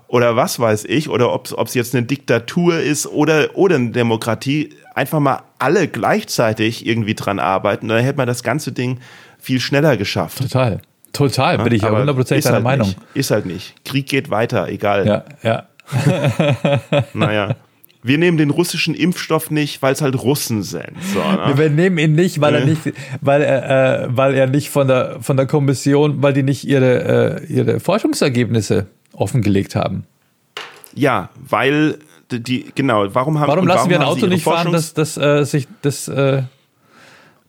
oder was weiß ich, oder ob es jetzt eine Diktatur ist oder, oder eine Demokratie, einfach mal alle gleichzeitig irgendwie dran arbeiten. Dann hätte man das ganze Ding viel schneller geschafft. Total. Total, bin ich ja 100% deiner halt Meinung. Nicht. Ist halt nicht. Krieg geht weiter, egal. Ja, ja. naja. Wir nehmen den russischen Impfstoff nicht, weil es halt Russen sind. So, ne? Wir nehmen ihn nicht, weil er nicht, weil er, äh, weil er nicht von der von der Kommission, weil die nicht ihre äh, ihre Forschungsergebnisse offengelegt haben. Ja, weil die genau. Warum haben Warum lassen warum wir ein Auto nicht fahren, das das äh, sich das äh,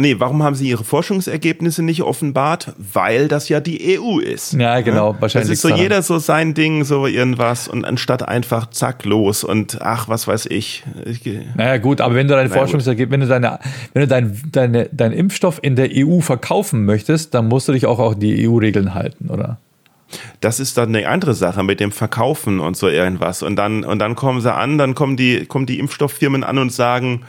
Nee, warum haben sie ihre Forschungsergebnisse nicht offenbart? Weil das ja die EU ist. Ja, genau, ja? wahrscheinlich. Das ist so daran. jeder so sein Ding, so irgendwas und anstatt einfach zack los und ach, was weiß ich. ich naja, gut, aber wenn du deine Forschungsergebnisse, wenn du deine, wenn du dein, deine, deinen Impfstoff in der EU verkaufen möchtest, dann musst du dich auch, auch die EU-Regeln halten, oder? Das ist dann eine andere Sache mit dem Verkaufen und so irgendwas. Und dann, und dann kommen sie an, dann kommen die, kommen die Impfstofffirmen an und sagen,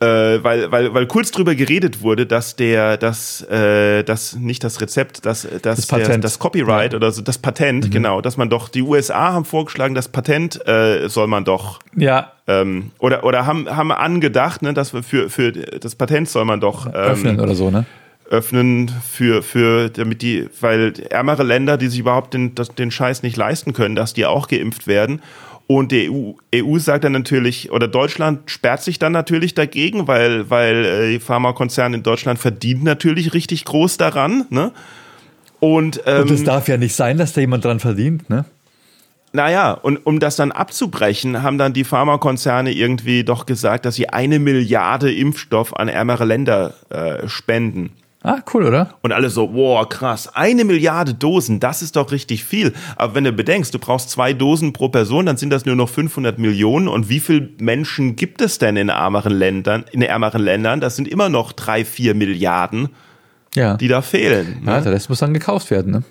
äh, weil, weil, weil kurz drüber geredet wurde, dass der, dass, äh, das nicht das Rezept, dass, dass das, der, das Copyright ja. oder so, das Patent, mhm. genau, dass man doch, die USA haben vorgeschlagen, das Patent äh, soll man doch. Ja. Ähm, oder, oder haben, haben angedacht, ne, dass wir für, für das Patent soll man doch ähm, öffnen oder so, ne? öffnen für, für, damit die, weil ärmere Länder, die sich überhaupt den, den Scheiß nicht leisten können, dass die auch geimpft werden. Und die EU, EU sagt dann natürlich, oder Deutschland sperrt sich dann natürlich dagegen, weil, weil äh, die Pharmakonzerne in Deutschland verdienen natürlich richtig groß daran. Ne? Und, ähm, Und es darf ja nicht sein, dass da jemand dran verdient, ne? Naja, und um das dann abzubrechen, haben dann die Pharmakonzerne irgendwie doch gesagt, dass sie eine Milliarde Impfstoff an ärmere Länder äh, spenden. Ah, cool, oder? Und alle so, wow, krass, eine Milliarde Dosen, das ist doch richtig viel. Aber wenn du bedenkst, du brauchst zwei Dosen pro Person, dann sind das nur noch 500 Millionen. Und wie viele Menschen gibt es denn in ärmeren Ländern? In ärmeren Ländern, das sind immer noch drei, vier Milliarden, Ja. die da fehlen. ja, Ne? der Rest muss dann gekauft werden, ne?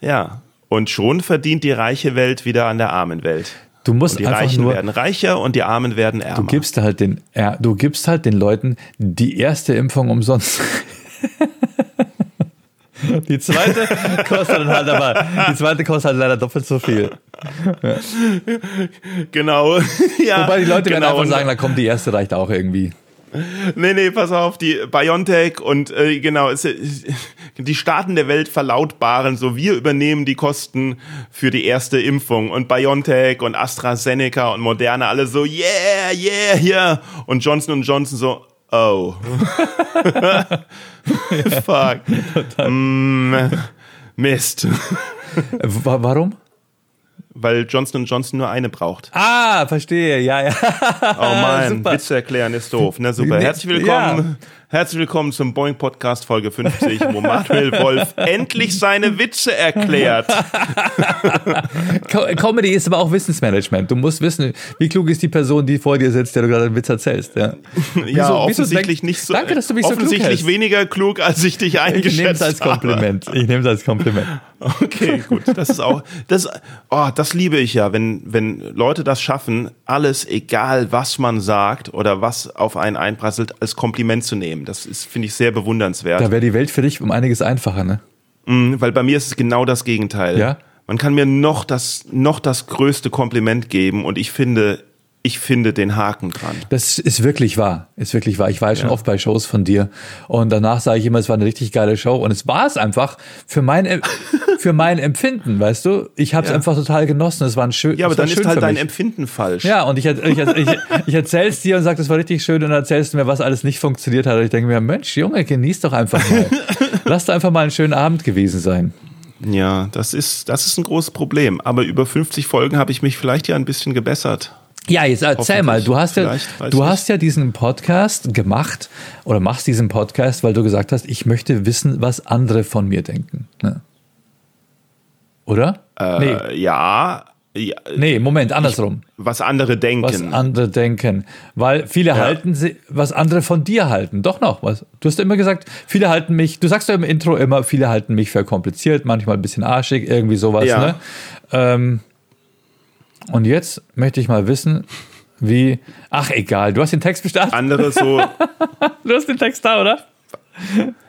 Ja. Und schon verdient die reiche Welt wieder an der armen Welt. Du musst Und die einfach Reichen nur, werden reicher und die Armen werden ärmer. du gibst halt den, ja, du gibst halt den Leuten die erste Impfung umsonst. Die zweite kostet dann halt aber, die zweite kostet halt leider doppelt so viel. genau. ja, Wobei die Leute werden genau. einfach sagen, na komm, die erste reicht auch irgendwie. Nee, nee, pass auf, die BioNTech und äh, genau, es, die Staaten der Welt verlautbaren so, wir übernehmen die Kosten für die erste Impfung und BioNTech und AstraZeneca und Moderna alle so, yeah, yeah, yeah und Johnson Johnson so, oh. Fuck. Mm, Mist. Wa- Warum? Weil Johnson Johnson nur eine braucht. Ah, verstehe, ja, ja. Oh man, super. Witze erklären ist doof. Na super. Nee, Herzlich willkommen. Herzlich willkommen zum Boeing Podcast Folge 50, wo Manuel Wolf endlich seine Witze erklärt. Co Comedy ist aber auch Wissensmanagement. Du musst wissen, wie klug ist die Person, die vor dir sitzt, der du gerade einen Witz erzählst. Ja, ja, Wieso- wieso offensichtlich denk- nicht so. Danke, dass du mich so klug offensichtlich hältst. weniger klug, als ich dich Ich nehme es eingeschätzt als habe. Kompliment. Ich nehme es als Kompliment. Okay, gut. Das ist auch, das, oh, das liebe ich ja, wenn, wenn Leute das schaffen, alles, egal was man sagt oder was auf einen einprasselt, als Kompliment zu nehmen. Das ist, finde ich, sehr bewundernswert. Da wäre die Welt für dich um einiges einfacher, ne? Mhm, weil bei mir ist es genau das Gegenteil. Ja? Man kann mir noch das, noch das größte Kompliment geben und ich finde, ich finde den Haken dran. Das ist wirklich wahr. Ist wirklich wahr. Ich war ja schon oft bei Shows von dir und danach sage ich immer, es war eine richtig geile Show und es war es einfach für mein, für mein Empfinden, weißt du? Ich habe es einfach total genossen. Es war ein schön. Ja, aber es dann ist halt dein. Empfinden falsch. Ja, und ich, ich, ich, ich erzähl's dir und sag, das war richtig schön und dann erzählst du mir, was alles nicht funktioniert hat. Und ich denke mir, Mensch, Junge, genieß doch einfach mal. Lass doch einfach mal einen schönen Abend gewesen sein. Ja, das ist, das ist ein großes Problem. Aber über 50 Folgen habe ich mich vielleicht ja ein bisschen gebessert. Ja, jetzt erzähl mal, du hast ja, du hast ja diesen Podcast gemacht oder machst diesen Podcast, weil du gesagt hast, ich möchte wissen, was andere von mir denken. Ne? Oder? nee, Äh, ja, ja, nee, Moment, andersrum. was andere denken. Was andere denken. Weil viele halten, sie, was andere von dir halten. Doch noch was. Du hast immer gesagt, viele halten mich, du sagst ja im Intro immer, viele halten mich für kompliziert, manchmal ein bisschen arschig, irgendwie sowas. Ja. Ne? Ähm, und jetzt möchte ich mal wissen, wie. Ach, egal, du hast den Text bestimmt. andere so, Du hast den Text da, oder?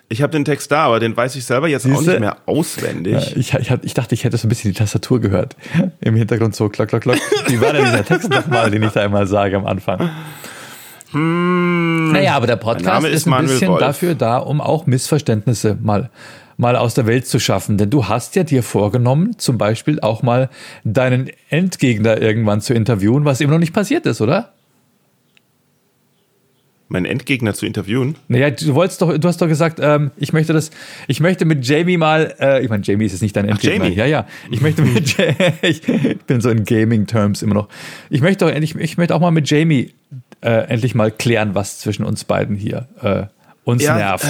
ich habe den Text da, aber den weiß ich selber jetzt auch Siehste? nicht mehr auswendig. Ich, ich, hab- ich dachte, ich hätte so ein bisschen die Tastatur gehört. Im Hintergrund so klock, klock, klock. Wie war denn dieser Text nochmal, den ich da einmal sage am Anfang? Naja, aber der Podcast Hm. Ist, ist ein bisschen Wolf. dafür da, um auch Missverständnisse mal, mal aus der Welt zu schaffen. Denn du hast ja dir vorgenommen, zum Beispiel auch mal deinen Endgegner irgendwann zu interviewen, was immer noch nicht passiert ist, oder? Meinen Endgegner zu interviewen. Naja, du wolltest doch, du hast doch gesagt, ähm, ich möchte das, ich möchte mit Jamie mal, äh, ich meine, Jamie ist jetzt nicht dein Endgegner. Jamie. Ja, ja. Ich möchte mit, ich bin so in Gaming-Terms immer noch. Ich möchte doch endlich, ich möchte auch mal mit Jamie äh, endlich mal klären, was zwischen uns beiden hier äh, uns Ja, nervt.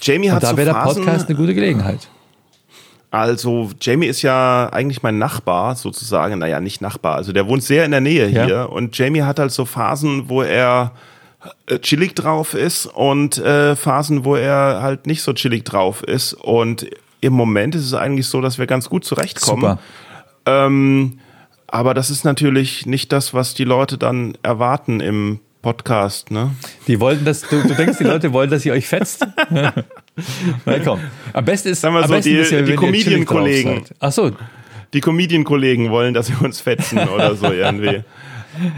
Jamie Und hat da so wäre der Phasen, Podcast eine gute Gelegenheit. Also, Jamie ist ja eigentlich mein Nachbar sozusagen. Naja, nicht Nachbar. Also, der wohnt sehr in der Nähe Ja. hier. Und Jamie hat halt so Phasen, wo er äh, chillig drauf ist und äh, Phasen, wo er halt nicht so chillig drauf ist. Und im Moment ist es eigentlich so, dass wir ganz gut zurechtkommen. Super. Ähm, aber das ist natürlich nicht das, was die Leute dann erwarten im Podcast, ne? Die wollten das, du, du denkst, die Leute wollen, dass ihr euch fetzt? Na komm. Am besten ist, Sagen wir am so, besten die- ist ja, die Comedian-Kollegen. Ach so, Die Comedian-Kollegen wollen, dass wir uns fetzen oder so irgendwie.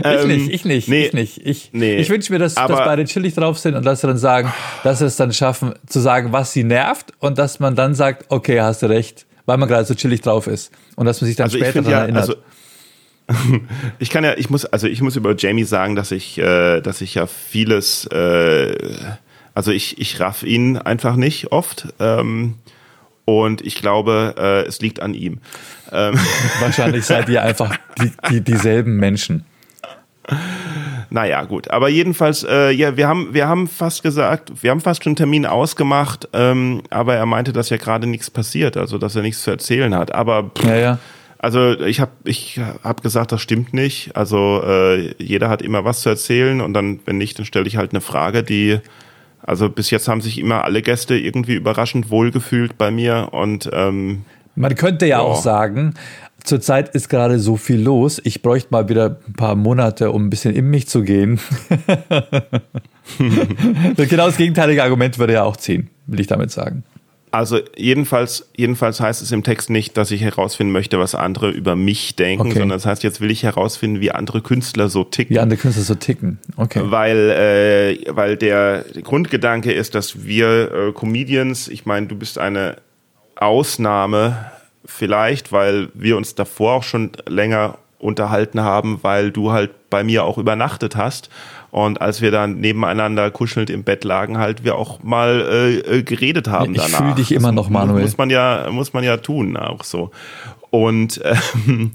Ich nicht, ich nicht, nee, ich nicht. Ich, nee. ich wünsche mir, dass, dass beide chillig drauf sind und dass sie dann sagen, dass sie es dann schaffen, zu sagen, was sie nervt und dass man dann sagt, okay, hast du recht, weil man gerade so chillig drauf ist und dass man sich dann Also später daran ja, erinnert. also ich kann ja, ich muss, also ich muss über Jamie sagen, dass ich, äh, dass ich ja vieles, äh, also ich, ich raff ihn einfach nicht oft. Ähm, und ich glaube, äh, es liegt an ihm. Ähm. Wahrscheinlich seid ihr einfach die, die, dieselben Menschen. Naja, gut. Aber jedenfalls, äh, ja, wir haben, wir haben fast gesagt, wir haben fast schon einen Termin ausgemacht, ähm, aber er meinte, dass ja gerade nichts passiert, also dass er nichts zu erzählen hat. Aber pff, ja, ja. Also ich habe ich hab gesagt, das stimmt nicht. Also äh, jeder hat immer was zu erzählen und dann, wenn nicht, dann stelle ich halt eine Frage, die also bis jetzt haben sich immer alle Gäste irgendwie überraschend wohlgefühlt bei mir und ähm, man könnte ja, ja. auch sagen, zurzeit ist gerade so viel los. Ich bräuchte mal wieder ein paar Monate, um ein bisschen in mich zu gehen. genau das gegenteilige Argument würde ja auch ziehen, will ich damit sagen. Also jedenfalls, jedenfalls heißt es im Text nicht, dass ich herausfinden möchte, was andere über mich denken, okay. sondern das heißt, jetzt will ich herausfinden, wie andere Künstler so ticken. Wie andere Künstler so ticken, okay. Weil, äh, weil der Grundgedanke ist, dass wir äh, Comedians, ich meine, du bist eine Ausnahme vielleicht, weil wir uns davor auch schon länger unterhalten haben, weil du halt bei mir auch übernachtet hast und als wir dann nebeneinander kuschelnd im Bett lagen, halt wir auch mal äh, äh geredet haben ich danach. Ich fühle dich immer das noch, Manuel. Muss man ja, muss man ja tun, auch so. Und ähm,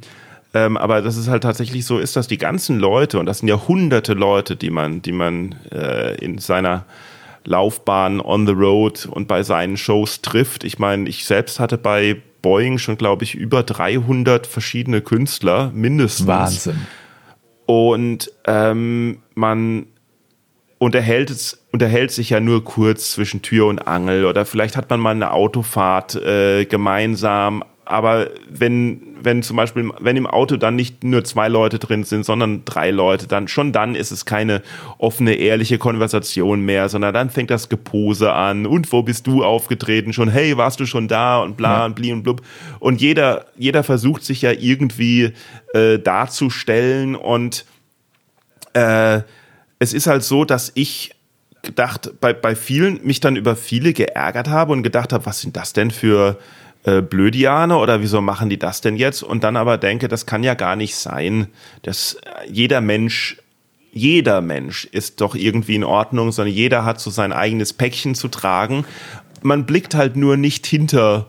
ähm, aber das ist halt tatsächlich so, ist, dass die ganzen Leute, und das sind ja hunderte Leute, die man, die man äh, in seiner Laufbahn on the road und bei seinen Shows trifft. Ich meine, ich selbst hatte bei Boeing schon, glaube ich, über 300 verschiedene Künstler, mindestens. Wahnsinn. Und ähm, man unterhält, es, unterhält sich ja nur kurz zwischen Tür und Angel oder vielleicht hat man mal eine Autofahrt äh, gemeinsam. Aber wenn, wenn zum Beispiel, wenn im Auto dann nicht nur zwei Leute drin sind, sondern drei Leute, dann schon dann ist es keine offene, ehrliche Konversation mehr, sondern dann fängt das Gepose an. Und wo bist du aufgetreten? Schon, hey, warst du schon da? Und bla ja. und bli und blub. Und jeder, jeder versucht sich ja irgendwie äh, darzustellen und äh, es ist halt so, dass ich gedacht, bei, bei vielen mich dann über viele geärgert habe und gedacht habe, was sind das denn für äh, Blödiane oder wieso machen die das denn jetzt? Und dann aber denke, das kann ja gar nicht sein, dass jeder Mensch jeder Mensch ist doch irgendwie in Ordnung, sondern jeder hat so sein eigenes Päckchen zu tragen. Man blickt halt nur nicht hinter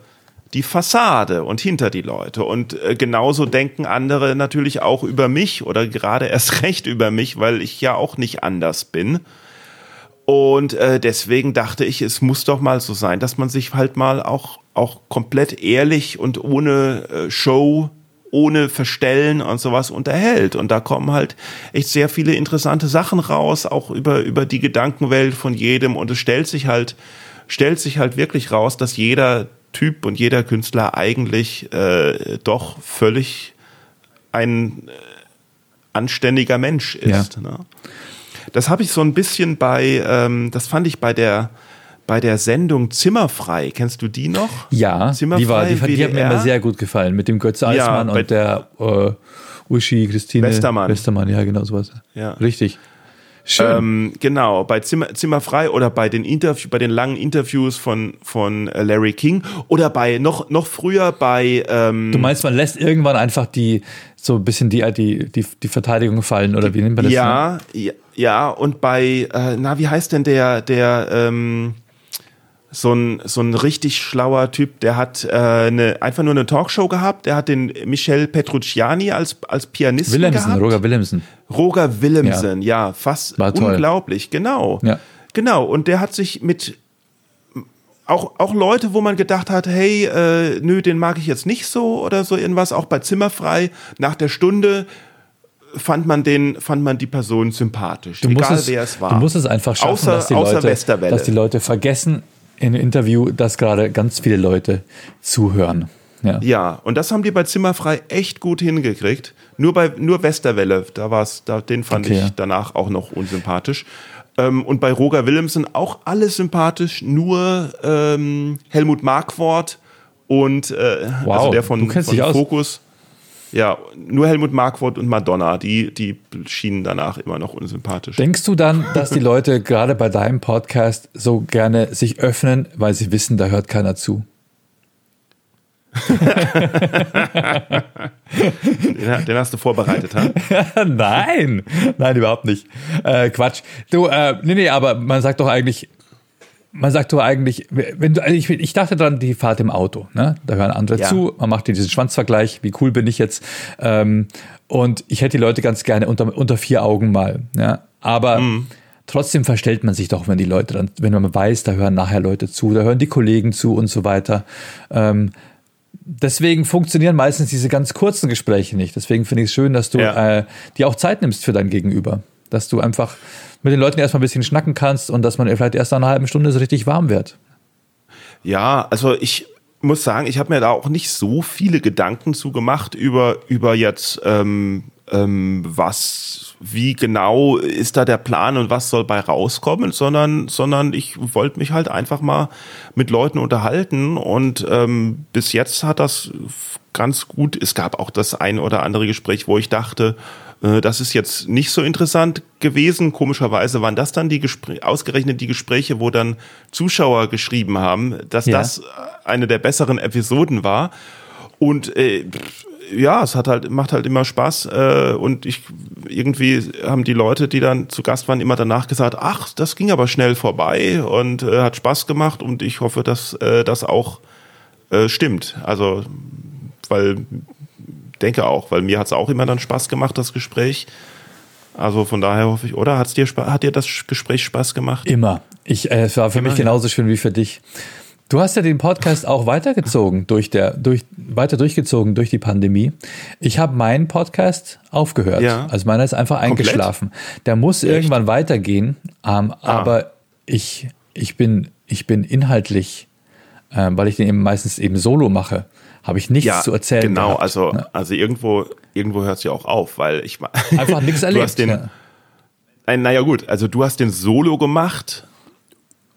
die Fassade und hinter die Leute. Und äh, genauso denken andere natürlich auch über mich oder gerade erst recht über mich, weil ich ja auch nicht anders bin. Und äh, deswegen dachte ich, es muss doch mal so sein, dass man sich halt mal auch, auch komplett ehrlich und ohne äh, Show, ohne Verstellen und sowas unterhält. Und da kommen halt echt sehr viele interessante Sachen raus, auch über, über die Gedankenwelt von jedem. Und es stellt sich halt, stellt sich halt wirklich raus, dass jeder Typ und jeder Künstler eigentlich äh, doch völlig ein äh, anständiger Mensch ist. Ja. Ne? Das habe ich so ein bisschen bei, ähm, das fand ich bei der bei der Sendung Zimmerfrei. Kennst du die noch? Ja, Zimmerfrei, die, war, die, die hat mir immer sehr gut gefallen mit dem Götz Eismann ja, und der äh, Uschi Christine Westermann. Westermann, ja, genau sowas. Ja. Richtig. Schön. Ähm, genau, bei Zimmer, Zimmerfrei oder bei den Interview, bei den langen Interviews von, von äh, Larry King oder bei noch, noch früher bei ähm Du meinst, man lässt irgendwann einfach die so ein bisschen die, die, die, die Verteidigung fallen oder wie nennt man das? Ja, ja, ja, und bei, äh, na, wie heißt denn der, der, ähm, so ein, so ein richtig schlauer Typ, der hat äh, eine, einfach nur eine Talkshow gehabt, der hat den Michel Petrucciani als, als Pianisten Willemsen, gehabt. Roger Willemsen. Roger Willemsen, ja, ja fast War unglaublich, genau. Ja. Genau, und der hat sich mit auch, auch Leute, wo man gedacht hat, hey, äh, nö, den mag ich jetzt nicht so oder so irgendwas, auch bei Zimmerfrei, nach der Stunde fand man den, fand man die Person sympathisch, du egal es, wer es war. Du musst es einfach schaffen, außer, dass, die Leute, dass die Leute vergessen in einem Interview, dass gerade ganz viele Leute zuhören. Ja. ja, und das haben die bei Zimmerfrei echt gut hingekriegt. Nur bei nur Westerwelle, da war's, da den fand okay. ich danach auch noch unsympathisch. Ähm, und bei Roger Willemsen auch alles sympathisch, nur ähm, Helmut Markwort und äh, wow, also der von, von Fokus. Ja, nur Helmut Markwort und Madonna, die, die schienen danach immer noch unsympathisch. Denkst du dann, dass die Leute gerade bei deinem Podcast so gerne sich öffnen, weil sie wissen, da hört keiner zu? den, den, hast du vorbereitet, ha? nein, nein, überhaupt nicht. Äh, Quatsch. Du, äh, nee, nee, aber man sagt doch eigentlich, man sagt doch eigentlich, wenn du, also ich, ich dachte dran, die Fahrt im Auto, ne? Da hören andere ja. zu, man macht diesen Schwanzvergleich, wie cool bin ich jetzt. Ähm, und ich hätte die Leute ganz gerne unter, unter vier Augen mal. Ja? Aber mhm. trotzdem verstellt man sich doch, wenn die Leute dann, wenn man weiß, da hören nachher Leute zu, da hören die Kollegen zu und so weiter. Ähm, deswegen funktionieren meistens diese ganz kurzen Gespräche nicht. Deswegen finde ich es schön, dass du ja. äh, dir auch Zeit nimmst für dein Gegenüber. Dass du einfach mit den Leuten erstmal ein bisschen schnacken kannst und dass man vielleicht erst nach einer halben Stunde so richtig warm wird. Ja, also ich muss sagen, ich habe mir da auch nicht so viele Gedanken zu gemacht über, über jetzt, ähm, ähm, was, wie genau ist da der Plan und was soll bei rauskommen, sondern, sondern ich wollte mich halt einfach mal mit Leuten unterhalten und ähm, bis jetzt hat das ganz gut, es gab auch das ein oder andere Gespräch, wo ich dachte, äh, das ist jetzt nicht so interessant gewesen. Komischerweise waren das dann die Gespräche, ausgerechnet die Gespräche, wo dann Zuschauer geschrieben haben, dass ja. das eine der besseren Episoden war. Und äh, ja, es hat halt, macht halt immer Spaß. Äh, und ich irgendwie haben die Leute, die dann zu Gast waren, immer danach gesagt, ach, das ging aber schnell vorbei und äh, hat Spaß gemacht und ich hoffe, dass äh, das auch äh, stimmt. Also, weil denke auch, weil mir hat es auch immer dann Spaß gemacht, das Gespräch. Also von daher hoffe ich, oder? Hat's dir, hat dir das Gespräch Spaß gemacht? Immer. Ich, äh, es war für immer, mich genauso schön wie für dich. Du hast ja den Podcast auch weitergezogen durch der, durch, weiter durchgezogen durch die Pandemie. Ich habe meinen Podcast aufgehört. Ja. Also meiner ist einfach eingeschlafen. Komplett? Der muss Echt? irgendwann weitergehen. Ähm, ah. Aber ich, ich bin, ich bin inhaltlich, äh, weil ich den eben meistens eben solo mache, habe ich nichts ja, zu erzählen. Genau, gehabt, also, ne? also irgendwo, irgendwo hört es ja auch auf, weil ich einfach nichts erlebt. Du hast den, ja. ein, naja gut, also du hast den Solo gemacht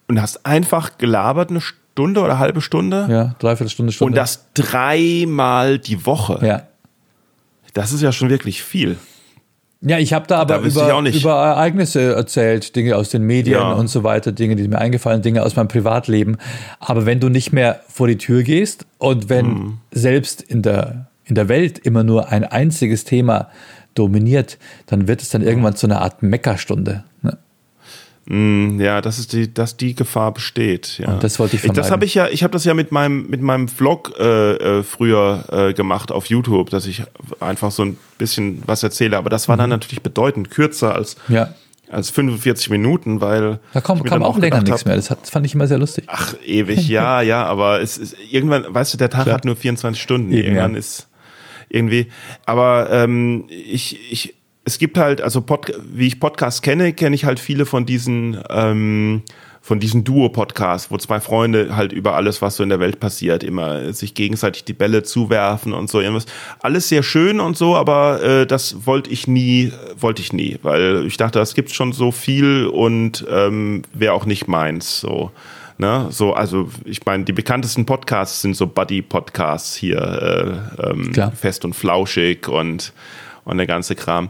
und hast einfach gelabert eine Stunde oder eine halbe Stunde. Ja, dreiviertel Stunde, Stunde. Und das dreimal die Woche. Ja. Das ist ja schon wirklich viel. Ja, ich habe da aber da über, über Ereignisse erzählt, Dinge aus den Medien ja. und so weiter, Dinge, die mir eingefallen, Dinge aus meinem Privatleben. Aber wenn du nicht mehr vor die Tür gehst und wenn mhm. selbst in der, in der Welt immer nur ein einziges Thema dominiert, dann wird es dann irgendwann zu einer Art Meckerstunde. Ne? Mm, ja, das ist die, dass die Gefahr besteht. Ja. Und das wollte ich vermeiden. Das habe ich ja, ich habe das ja mit meinem mit meinem Vlog äh, äh, früher äh, gemacht auf YouTube, dass ich einfach so ein bisschen was erzähle. Aber das war dann mhm. natürlich bedeutend kürzer als ja. als 45 Minuten, weil da kam, kam auch länger nichts mehr. Das, hat, das fand ich immer sehr lustig. Ach ewig, ja, ja, aber es ist irgendwann, weißt du, der Tag Klar. hat nur 24 Stunden. Eben, irgendwann ja. ist irgendwie. Aber ähm, ich ich es gibt halt, also Pod, wie ich Podcasts kenne, kenne ich halt viele von diesen ähm, von diesen Duo-Podcasts, wo zwei Freunde halt über alles, was so in der Welt passiert, immer sich gegenseitig die Bälle zuwerfen und so irgendwas. Alles sehr schön und so, aber äh, das wollte ich nie, wollte ich nie, weil ich dachte, das gibt schon so viel und ähm, wäre auch nicht meins. So. Ne, so, also ich meine, die bekanntesten Podcasts sind so Buddy-Podcasts hier, äh, ähm, fest und flauschig und und der ganze Kram.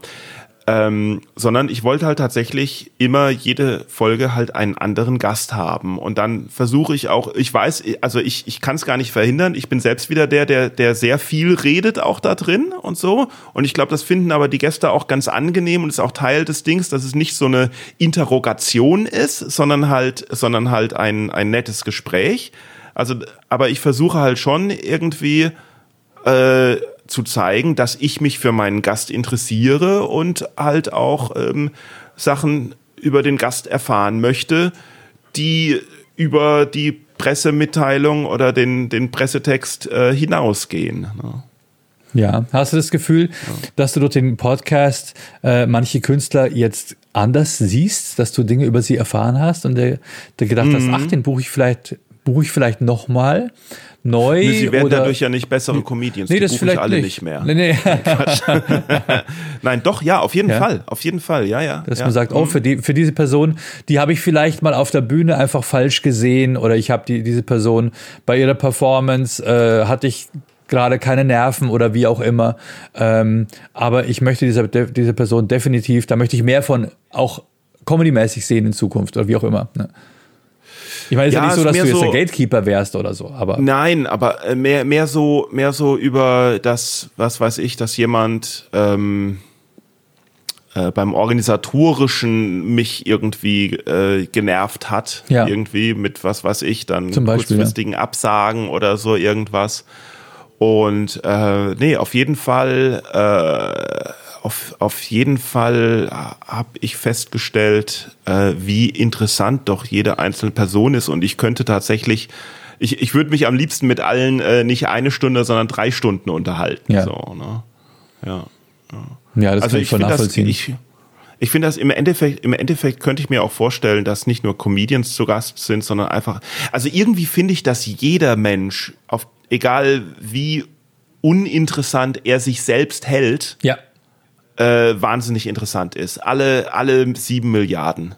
Ähm, sondern ich wollte halt tatsächlich immer jede Folge halt einen anderen Gast haben. Und dann versuche ich auch, ich weiß, also ich, ich kann es gar nicht verhindern. Ich bin selbst wieder der, der, der sehr viel redet auch da drin und so. Und ich glaube, das finden aber die Gäste auch ganz angenehm und ist auch Teil des Dings, dass es nicht so eine Interrogation ist, sondern halt, sondern halt ein, ein nettes Gespräch. Also, aber ich versuche halt schon irgendwie, äh, zu zeigen, dass ich mich für meinen Gast interessiere und halt auch ähm, Sachen über den Gast erfahren möchte, die über die Pressemitteilung oder den, den Pressetext äh, hinausgehen. Ne? Ja, hast du das Gefühl, ja. dass du durch den Podcast äh, manche Künstler jetzt anders siehst, dass du Dinge über sie erfahren hast und der, der gedacht mhm. hast, ach, den buche ich vielleicht, buche ich vielleicht nochmal neu. Nee, sie werden oder, dadurch ja nicht bessere Comedians. Nee, die das vielleicht alle nicht. nicht mehr. Nee, nee. Nein, doch, ja, auf jeden ja. Fall. Auf jeden Fall, ja, ja. Dass ja. man sagt, oh, für, die, für diese Person, die habe ich vielleicht mal auf der Bühne einfach falsch gesehen oder ich habe die, diese Person bei ihrer Performance, äh, hatte ich gerade keine Nerven oder wie auch immer. Ähm, aber ich möchte diese, diese Person definitiv, da möchte ich mehr von auch comedy-mäßig sehen in Zukunft oder wie auch immer. Ne? Ich meine, es ist Ja, ja nicht so, dass du jetzt der so- Gatekeeper wärst oder so, aber Nein, aber äh, mehr, mehr so, mehr so über das, was weiß ich, dass jemand ähm, äh, beim Organisatorischen mich irgendwie äh, genervt hat. Ja. Irgendwie mit was weiß ich, dann Zum Beispiel, kurzfristigen Absagen oder so irgendwas. Und äh, nee, auf jeden Fall, äh, auf, auf jeden Fall habe ich festgestellt, äh, wie interessant doch jede einzelne Person ist. Und ich könnte tatsächlich, ich, ich würde mich am liebsten mit allen äh, nicht eine Stunde, sondern drei Stunden unterhalten. Ja. So, ne? ja. ja, das Also kann ich voll finde das, nachvollziehen. ich, ich finde das im Endeffekt, im Endeffekt könnte ich mir auch vorstellen, dass nicht nur Comedians zu Gast sind, sondern einfach, also irgendwie finde ich, dass jeder Mensch, auf, egal wie uninteressant er sich selbst hält, ja, äh, wahnsinnig interessant ist. Alle, alle sieben Milliarden.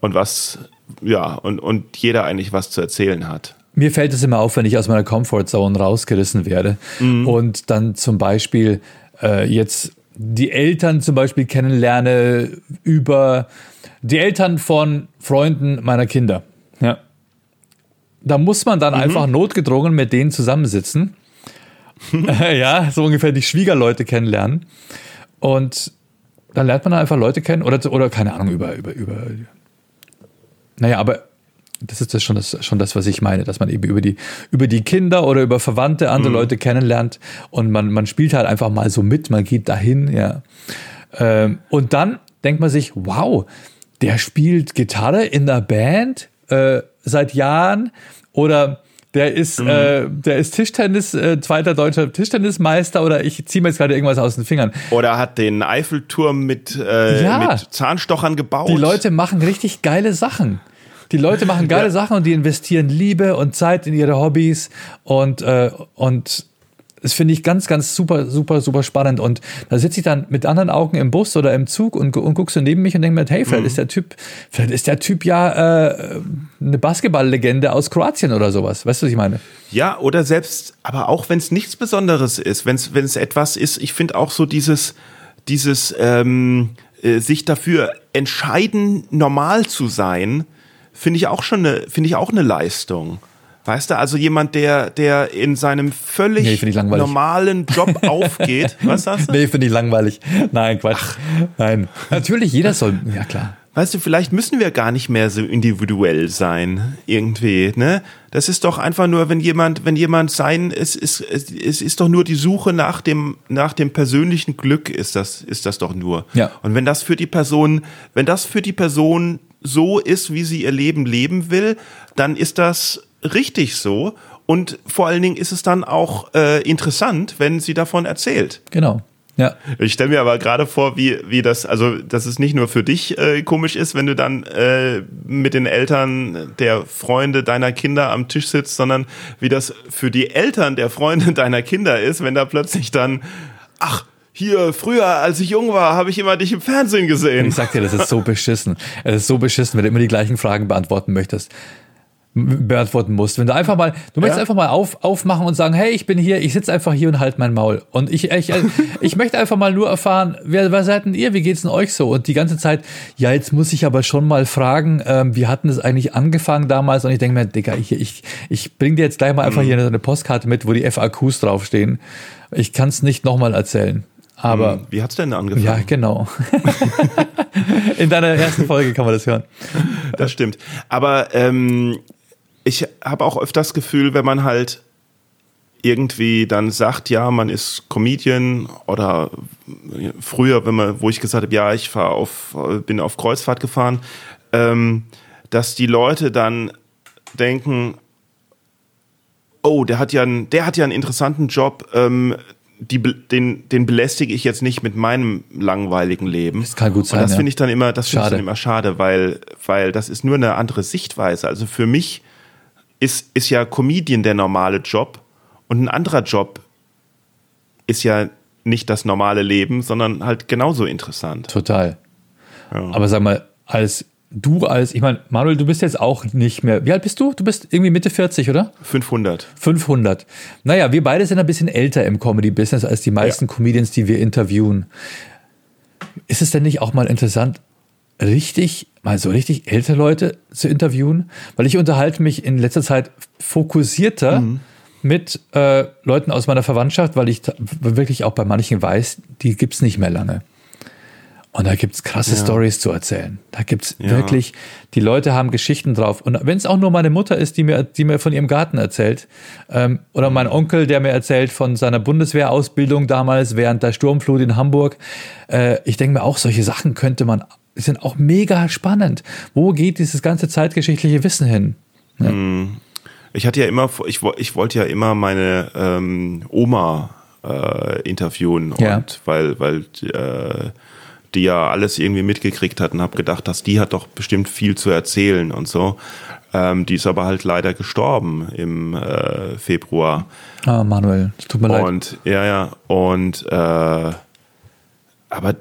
Und was, ja, und, und jeder eigentlich was zu erzählen hat. Mir fällt es immer auf, wenn ich aus meiner Comfortzone rausgerissen werde Mhm. und dann zum Beispiel äh, jetzt die Eltern zum Beispiel kennenlerne über die Eltern von Freunden meiner Kinder. Ja. Da muss man Mhm. dann einfach notgedrungen mit denen zusammensitzen. ja, so ungefähr die Schwiegerleute kennenlernen. Und dann lernt man dann einfach Leute kennen oder, oder keine Ahnung, über, über, über. Naja, aber das ist das schon, das schon das, was ich meine, dass man eben über die, über die Kinder oder über Verwandte andere Leute kennenlernt und man, man spielt halt einfach mal so mit, man geht dahin, ja. Ähm, und dann denkt man sich, wow, der spielt Gitarre in der Band äh, seit Jahren oder der ist, äh, der ist Tischtennis, äh, zweiter deutscher Tischtennismeister oder ich ziehe mir jetzt gerade irgendwas aus den Fingern. Oder hat den Eiffelturm mit, äh, Ja. mit Zahnstochern gebaut. Die Leute machen richtig geile Sachen. Die Leute machen geile Ja. Sachen und die investieren Liebe und Zeit in ihre Hobbys und, äh, und das finde ich ganz, ganz super, super, super spannend. Und da sitze ich dann mit anderen Augen im Bus oder im Zug und, und guck so neben mich und denke mir, hey, vielleicht Mhm. ist der Typ, vielleicht ist der Typ ja äh, eine Basketballlegende aus Kroatien oder sowas. Weißt du, was ich meine? Ja, oder selbst, aber auch wenn es nichts Besonderes ist, wenn es etwas ist, ich finde auch so dieses, dieses ähm, äh, sich dafür entscheiden, normal zu sein, finde ich auch schon eine, finde ich auch eine Leistung. Weißt du, also jemand, der, der in seinem Nee, völlig langweilig. normalen Job aufgeht. Was sagst du? Nee, finde ich langweilig. Nein, Quatsch. Nein. Natürlich, jeder soll, ja klar. Weißt du, vielleicht müssen wir gar nicht mehr so individuell sein, irgendwie, ne? Das ist doch einfach nur, wenn jemand, wenn jemand sein, es ist, es, es ist doch nur die Suche nach dem, nach dem persönlichen Glück, ist das, ist das doch nur. Ja. Und wenn das für die Person, wenn das für die Person so ist, wie sie ihr Leben leben will, dann ist das richtig so. Und vor allen Dingen ist es dann auch äh, interessant, wenn sie davon erzählt. Genau. Ja. Ich stelle mir aber gerade vor, wie, wie das, also dass es nicht nur für dich äh, komisch ist, wenn du dann äh, mit den Eltern der Freunde deiner Kinder am Tisch sitzt, sondern wie das für die Eltern der Freunde deiner Kinder ist, wenn da plötzlich dann, ach, hier, früher, als ich jung war, habe ich immer dich im Fernsehen gesehen. Ich sag dir, das ist so beschissen. Es ist so beschissen, wenn du immer die gleichen Fragen beantworten möchtest. Beantworten musst. Wenn du einfach mal, du möchtest Ja. einfach mal auf, aufmachen und sagen, hey, ich bin hier, ich sitze einfach hier und halt mein Maul. Und ich, ich, ich möchte einfach mal nur erfahren, wer, wer seid denn ihr, wie geht's denn euch so? Und die ganze Zeit, ja, jetzt muss ich aber schon mal fragen, ähm, wie hatten es eigentlich angefangen damals? Und ich denke mir, Digga, ich, ich, ich bring dir jetzt gleich mal einfach hier eine Postkarte mit, wo die FAQs draufstehen. Ich kann es nicht nochmal erzählen. Aber Wie hat's denn angefangen? ja, genau. In deiner ersten Folge kann man das hören. Das stimmt. Aber ähm, ich habe auch öfters das Gefühl, wenn man halt irgendwie dann sagt, ja, man ist Comedian oder früher, wenn man, wo ich gesagt habe, ja, ich fahr auf, bin auf Kreuzfahrt gefahren, ähm, dass die Leute dann denken, oh, der hat ja, einen, der hat ja einen interessanten Job, ähm, die, den, den belästige ich jetzt nicht mit meinem langweiligen Leben. Das kann gut sein, Und das ja. finde ich dann immer, das finde ich Schade. dann immer schade, weil, weil das ist nur eine andere Sichtweise. Also für mich ist, ist ja Comedian der normale Job und ein anderer Job ist ja nicht das normale Leben, sondern halt genauso interessant. Total. Ja. Aber sag mal, als du als, ich meine, Manuel, du bist jetzt auch nicht mehr, wie alt bist du? Du bist irgendwie Mitte 40, oder? 500. 500. Naja, wir beide sind ein bisschen älter im Comedy-Business als die meisten Comedians, die wir interviewen. Ist es denn nicht auch mal interessant, richtig, mal so richtig ältere Leute zu interviewen, weil ich unterhalte mich in letzter Zeit fokussierter mhm. mit äh, Leuten aus meiner Verwandtschaft, weil ich wirklich auch bei manchen weiß, die gibt es nicht mehr lange. Und da gibt es krasse ja. Stories zu erzählen. Da gibt es ja. wirklich, die Leute haben Geschichten drauf. Und wenn es auch nur meine Mutter ist, die mir, die mir von ihrem Garten erzählt, ähm, oder mein Onkel, der mir erzählt von seiner Bundeswehrausbildung damals während der Sturmflut in Hamburg. Äh, ich denke mir auch, solche Sachen könnte man, sind auch mega spannend. Wo geht dieses ganze zeitgeschichtliche Wissen hin? Ja. Hm. Ich hatte ja immer, ich, ich wollte ja immer meine ähm, Oma äh, interviewen ja. und weil, weil äh, die ja alles irgendwie mitgekriegt hat und habe gedacht, dass die hat doch bestimmt viel zu erzählen und so. Ähm, die ist aber halt leider gestorben im äh, Februar. Ah, Manuel, tut mir leid. Und ja, ja, und äh, aber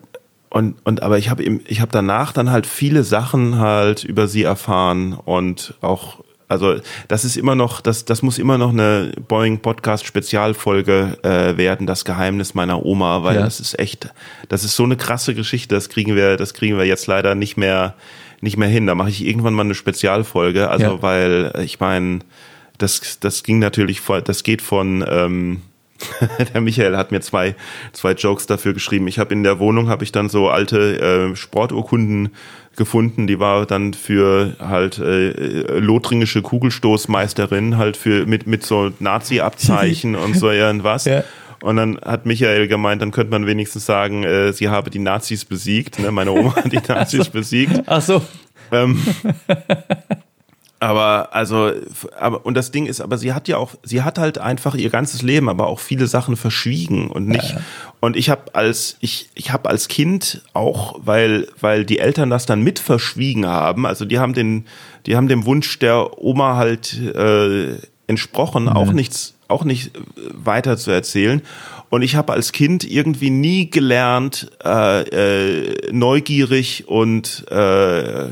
und, und aber ich habe ich habe danach dann halt viele Sachen halt über sie erfahren und auch also das ist immer noch, das, das muss immer noch eine Boeing Podcast Spezialfolge äh, werden, das Geheimnis meiner Oma, weil ja. das ist echt, das ist so eine krasse Geschichte, das kriegen wir, das kriegen wir jetzt leider nicht mehr, nicht mehr hin. Da mache ich irgendwann mal eine Spezialfolge, also ja. weil ich meine, das, das ging natürlich, das geht von ähm, der Michael hat mir zwei, zwei Jokes dafür geschrieben. Ich habe in der Wohnung habe ich dann so alte äh, Sporturkunden gefunden. Die war dann für halt äh, lothringische Kugelstoßmeisterin halt für mit mit so Nazi-Abzeichen und so irgendwas. Ja. Und dann hat Michael gemeint, dann könnte man wenigstens sagen, äh, sie habe die Nazis besiegt. Ne? Meine Oma hat die Nazis Ach so. besiegt. Ach so. Ähm, aber also, aber und das Ding ist, aber sie hat ja auch, sie hat halt einfach ihr ganzes Leben, aber auch viele Sachen verschwiegen und nicht. Ja. Und ich habe als ich ich habe als Kind auch, weil weil die Eltern das dann mit verschwiegen haben. Also die haben den die haben dem Wunsch der Oma halt äh, entsprochen, mhm. auch nichts auch nicht weiter zu erzählen. Und ich habe als Kind irgendwie nie gelernt, äh, äh, neugierig und äh,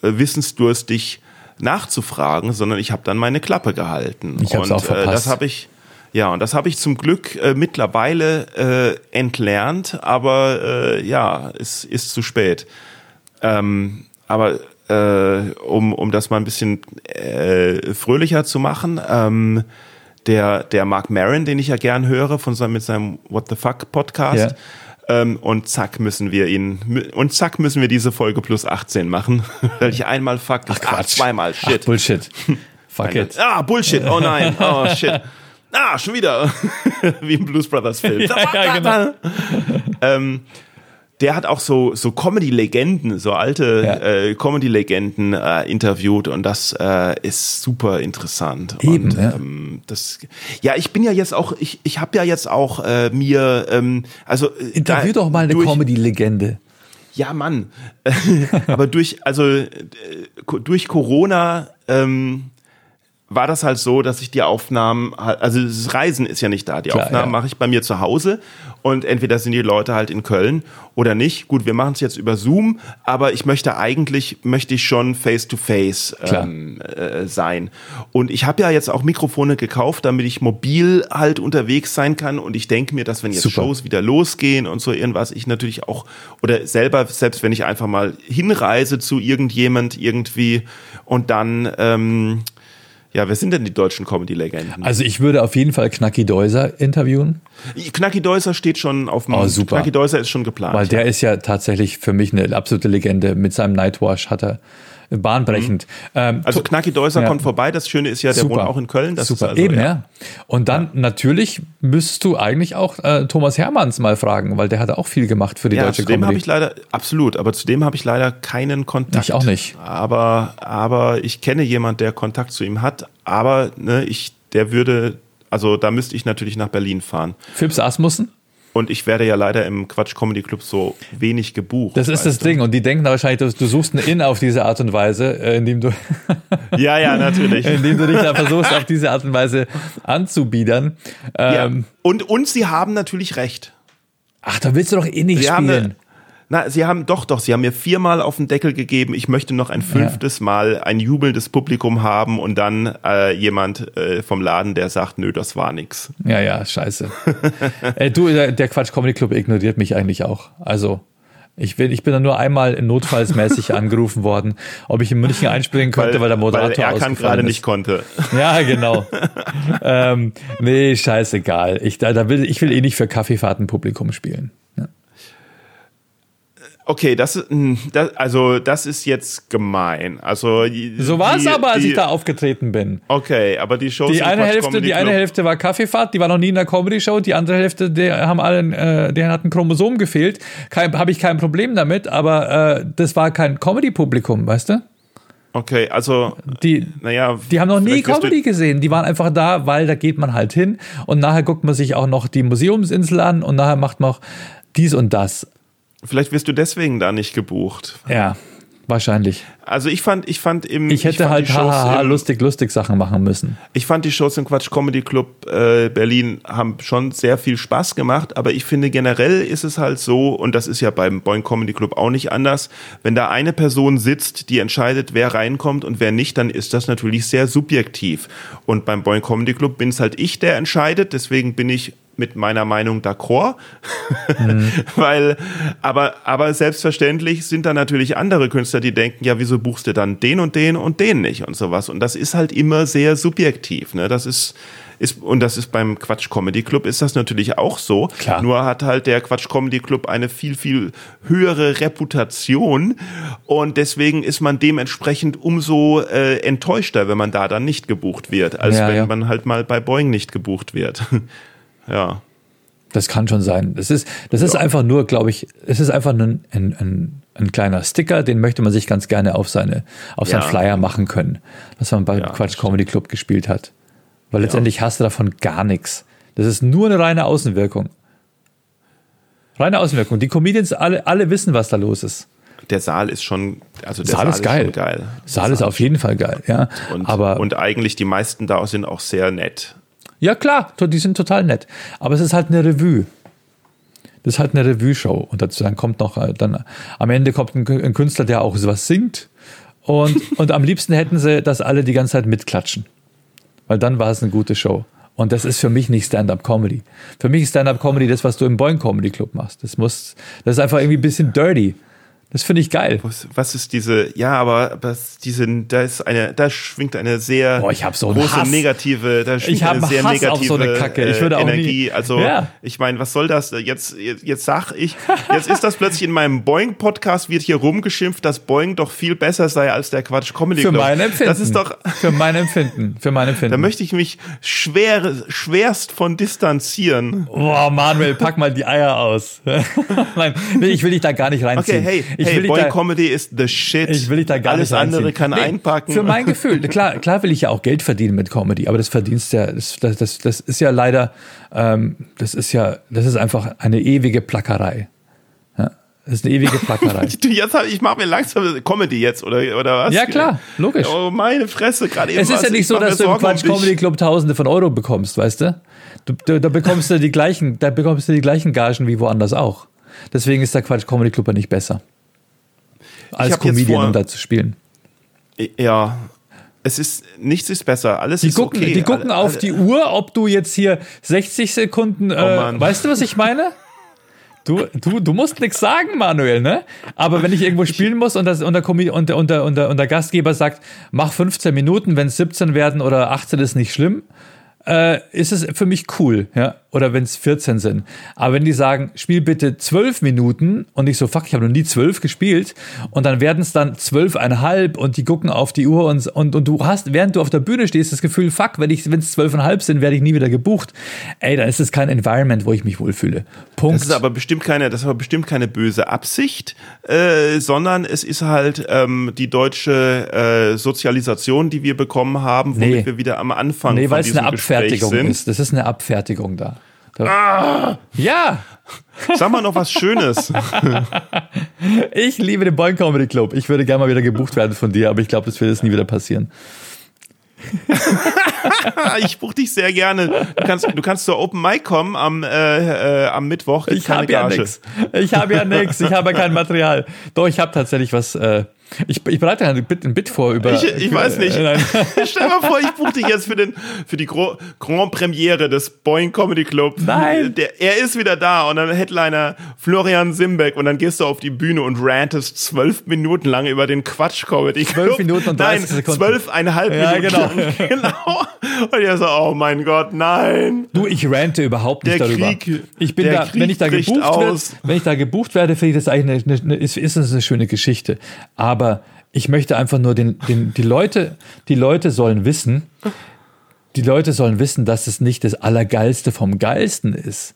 wissensdurstig nachzufragen, sondern ich habe dann meine Klappe gehalten. Ich und auch verpasst. Äh, das habe ich ja, und das habe ich zum Glück äh, mittlerweile äh, entlernt, aber äh, ja, es ist zu spät. Ähm, aber äh, um, um das mal ein bisschen äh, fröhlicher zu machen, ähm, der, der Mark Maron, den ich ja gern höre, von seinem, mit seinem What the Fuck Podcast, ja ähm, und zack müssen wir ihn, und zack müssen wir diese Folge plus 18 machen. Weil ich einmal fuck, Ach, Quatsch. Ach, zweimal, shit. Ach, Bullshit. Fuck it. Ah, Bullshit, oh nein, oh shit. Ah, schon wieder. Wie im Blues Brothers Film. ja, ja, genau. ähm, der hat auch so, so Comedy-Legenden, so alte ja. äh, Comedy-Legenden äh, interviewt und das äh, ist super interessant. Eben, und, ja. Ähm, das, ja, ich bin ja jetzt auch, ich, ich habe ja jetzt auch äh, mir, ähm, also äh, Interview doch mal eine Comedy-Legende. Ja, Mann. Aber durch, also äh, durch Corona ähm, war das halt so, dass ich die Aufnahmen, also das Reisen ist ja nicht da. Die Klar, Aufnahmen ja. mache ich bei mir zu Hause und entweder sind die Leute halt in Köln oder nicht. Gut, wir machen es jetzt über Zoom, aber ich möchte eigentlich, möchte ich schon face to face ähm, äh, sein. Und ich habe ja jetzt auch Mikrofone gekauft, damit ich mobil halt unterwegs sein kann und ich denke mir, dass wenn jetzt Super. Shows wieder losgehen und so irgendwas, ich natürlich auch, oder selber, selbst wenn ich einfach mal hinreise zu irgendjemand irgendwie und dann, ähm, ja, wer sind denn die deutschen Comedy-Legenden? Also ich würde auf jeden Fall Knacki Deuser interviewen. Knacki Deuser steht schon auf dem... Oh, super. Knacki Deuser ist schon geplant. Weil der ist ja tatsächlich für mich eine absolute Legende. Mit seinem Nightwash hat er bahnbrechend. Mhm. Ähm, also Knacki Deuser ja. kommt vorbei. Das Schöne ist ja, der Super. wohnt auch in Köln. Das Super, also, eben, ja. ja. Und dann ja. natürlich müsstest du eigentlich auch äh, Thomas Hermanns mal fragen, weil der hat auch viel gemacht für die ja, deutsche zu dem habe ich leider, absolut, aber zu dem habe ich leider keinen Kontakt. Ich auch nicht. Aber, aber ich kenne jemand, der Kontakt zu ihm hat, aber ne, ich, der würde, also da müsste ich natürlich nach Berlin fahren. Phipps Asmussen? Und ich werde ja leider im Quatsch Comedy Club so wenig gebucht. Das ist das du? Ding. Und die denken wahrscheinlich, du, du suchst einen In auf diese Art und Weise, äh, indem du. ja, ja, natürlich. indem du dich da versuchst, auf diese Art und Weise anzubiedern. Ähm, ja. Und, und sie haben natürlich recht. Ach, da willst du doch eh nicht sie spielen. Na, sie haben doch, doch, sie haben mir viermal auf den Deckel gegeben, ich möchte noch ein fünftes ja. Mal ein jubelndes Publikum haben und dann äh, jemand äh, vom Laden, der sagt, nö, das war nix. Ja, ja, scheiße. äh, du, der, der Quatsch Comedy Club ignoriert mich eigentlich auch. Also, Ich bin, ich bin da nur einmal notfallsmäßig angerufen worden, ob ich in München einspringen könnte, weil, weil der Moderator weil er gerade nicht konnte. Ja, genau. ähm, nee, scheißegal. Ich, da, da will, ich will eh nicht für Kaffeefahrtenpublikum spielen. Okay, das, hm, das, also das ist jetzt gemein. Also so war es aber, als die, ich da aufgetreten bin. Okay, aber die Shows die eine Hälfte, die eine Hälfte war Kaffeefahrt, die war noch nie in der Comedy Show. Die andere Hälfte, die haben alle, äh, denen hat ein Chromosom gefehlt. Habe ich kein Problem damit, aber äh, das war kein Comedy Publikum, weißt du? Okay, also die, naja, die haben noch nie Comedy gesehen. Die waren einfach da, weil da geht man halt hin und nachher guckt man sich auch noch die Museumsinsel an und nachher macht man auch dies und das. Vielleicht wirst du deswegen da nicht gebucht. Ja, wahrscheinlich. Also ich fand, ich fand im Ich hätte ich halt haha lustig lustig Sachen machen müssen. Ich fand die Shows im Quatsch Comedy Club äh, Berlin haben schon sehr viel Spaß gemacht, aber ich finde generell ist es halt so und das ist ja beim Boing Comedy Club auch nicht anders, wenn da eine Person sitzt, die entscheidet, wer reinkommt und wer nicht, dann ist das natürlich sehr subjektiv. Und beim Boing Comedy Club bin es halt ich, der entscheidet, deswegen bin ich mit meiner Meinung d'accord, mhm. weil, aber, aber selbstverständlich sind da natürlich andere Künstler, die denken, ja, wieso buchst du dann den und den und den nicht und sowas. Und das ist halt immer sehr subjektiv, ne? Das ist, ist, und das ist beim Quatsch Comedy Club ist das natürlich auch so. Klar. Nur hat halt der Quatsch Comedy Club eine viel, viel höhere Reputation und deswegen ist man dementsprechend umso äh, enttäuschter, wenn man da dann nicht gebucht wird, als ja, wenn ja. man halt mal bei Boeing nicht gebucht wird. Ja. Das kann schon sein. Das ist, das ist ja. einfach nur, glaube ich, es ist einfach ein, ein, ein, ein, kleiner Sticker, den möchte man sich ganz gerne auf seine, auf ja. seinen Flyer machen können, dass man bei ja, Quatsch Comedy Club gespielt hat. Weil letztendlich hast du davon gar nichts. Das ist nur eine reine Außenwirkung. Reine Außenwirkung. Die Comedians alle, alle wissen, was da los ist. Der Saal ist schon, also der Saal, Saal ist geil. geil. Saal, Saal ist auf jeden Fall geil, ja. Und, Aber und eigentlich die meisten da sind auch sehr nett. Ja, klar, die sind total nett. Aber es ist halt eine Revue. Das ist halt eine Revue-Show. Und dazu dann kommt noch, äh, dann am Ende kommt ein, ein Künstler, der auch sowas singt. Und, und am liebsten hätten sie, dass alle die ganze Zeit mitklatschen. Weil dann war es eine gute Show. Und das ist für mich nicht Stand-up-Comedy. Für mich ist Stand-up-Comedy das, was du im Boing Comedy Club machst. Das muss, das ist einfach irgendwie ein bisschen dirty. Das finde ich geil. Was, was, ist diese, ja, aber was, diese, da ist eine, da schwingt eine sehr Boah, so große Hass. negative, da schwingt ich eine sehr Hass negative so eine Kacke. Ich würde auch Energie. Nie, also, ja. ich meine, was soll das? Jetzt, jetzt, jetzt sag ich, jetzt ist das plötzlich in meinem Boeing-Podcast wird hier rumgeschimpft, dass Boeing doch viel besser sei als der Quatsch Comedy Club. Für mein Empfinden. Das ist doch. Für mein Empfinden. Für mein Empfinden. Da möchte ich mich schwer, schwerst von distanzieren. Boah, Manuel, pack mal die Eier aus. Nein, ich will dich da gar nicht reinziehen. Okay, hey, ich hey, Boeing Comedy Comedy ist the shit. Ich will dich da gar Alles nicht andere kann nee, einpacken. Für mein Gefühl, klar, klar will ich ja auch Geld verdienen mit Comedy, aber das verdienst ja, das, das, das ist ja leider, ähm, das ist ja, das ist einfach eine ewige Plackerei. Ja, das ist eine ewige Plackerei. jetzt hab, ich mache mir langsam Comedy jetzt, oder, oder was? Ja, klar, logisch. Oh, meine Fresse, gerade eben. Es ist ja nicht so, dass du im Quatsch Comedy Club Tausende von Euro bekommst, weißt du? du, du da bekommst du die gleichen, da bekommst du die gleichen Gagen wie woanders auch. Deswegen ist der Quatsch Comedy Club ja nicht besser als Comedian vor, um da zu spielen. Ja, es ist nichts ist besser. Alles die ist gucken, okay. Die gucken alle, auf alle. die Uhr, ob du jetzt hier 60 Sekunden. Äh, oh weißt du, was ich meine? Du, du, du musst nichts sagen, Manuel, ne? Aber wenn ich irgendwo spielen muss und, das, und, der, und, der, und, der, und, der, und der Gastgeber sagt, mach 15 Minuten, wenn es 17 werden oder 18 ist nicht schlimm, äh, ist es für mich cool, ja oder wenn es 14 sind. Aber wenn die sagen, spiel bitte 12 Minuten und ich so, fuck, ich habe noch nie 12 gespielt und dann werden es dann zwölfeinhalb und die gucken auf die Uhr und, und, und du hast, während du auf der Bühne stehst, das Gefühl, fuck, wenn es zwölfeinhalb sind, werde ich nie wieder gebucht. Ey, dann ist es kein Environment, wo ich mich wohlfühle. Punkt. Das ist aber bestimmt keine, das ist aber bestimmt keine böse Absicht, äh, sondern es ist halt ähm, die deutsche äh, Sozialisation, die wir bekommen haben, womit nee. wir wieder am Anfang nee, weil es eine Abfertigung ist. Das ist eine Abfertigung da. Ah! Ja! Sag mal noch was Schönes. ich liebe den Boing Comedy Club. Ich würde gerne mal wieder gebucht werden von dir, aber ich glaube, das wird jetzt nie wieder passieren. ich buche dich sehr gerne. Du kannst, du kannst zur Open Mic kommen am, äh, äh, am Mittwoch. Ich habe ja nichts. Ich habe ja nichts. Ich habe ja kein Material. Doch, ich habe tatsächlich was. Äh, Ich, ich bereite ein Bit, ein Bit vor über. Ich, ich weiß nicht. Nein. Stell mal vor, ich buche dich jetzt für, den, für die Gro Grand Premiere des Boeing Comedy Club. Nein. Der, er ist wieder da und dann Headliner Florian Simbeck und dann gehst du auf die Bühne und rantest zwölf Minuten lang über den Quatsch Comedy Club. Zwölf Minuten und 30 nein, Sekunden. zwölfeinhalb Ja, Minuten genau. Genau. Und ihr so, oh mein Gott, nein. Du, ich rante überhaupt nicht Der darüber. Krieg- ich bin der da, Krieg wenn ich da gebucht werde, aus. wenn ich da gebucht werde, finde ich das eigentlich eine, eine, ist, ist das eine schöne Geschichte. Aber ich möchte einfach nur den, den, die Leute, die Leute sollen wissen, die Leute sollen wissen, dass es nicht das Allergeilste vom Geilsten ist,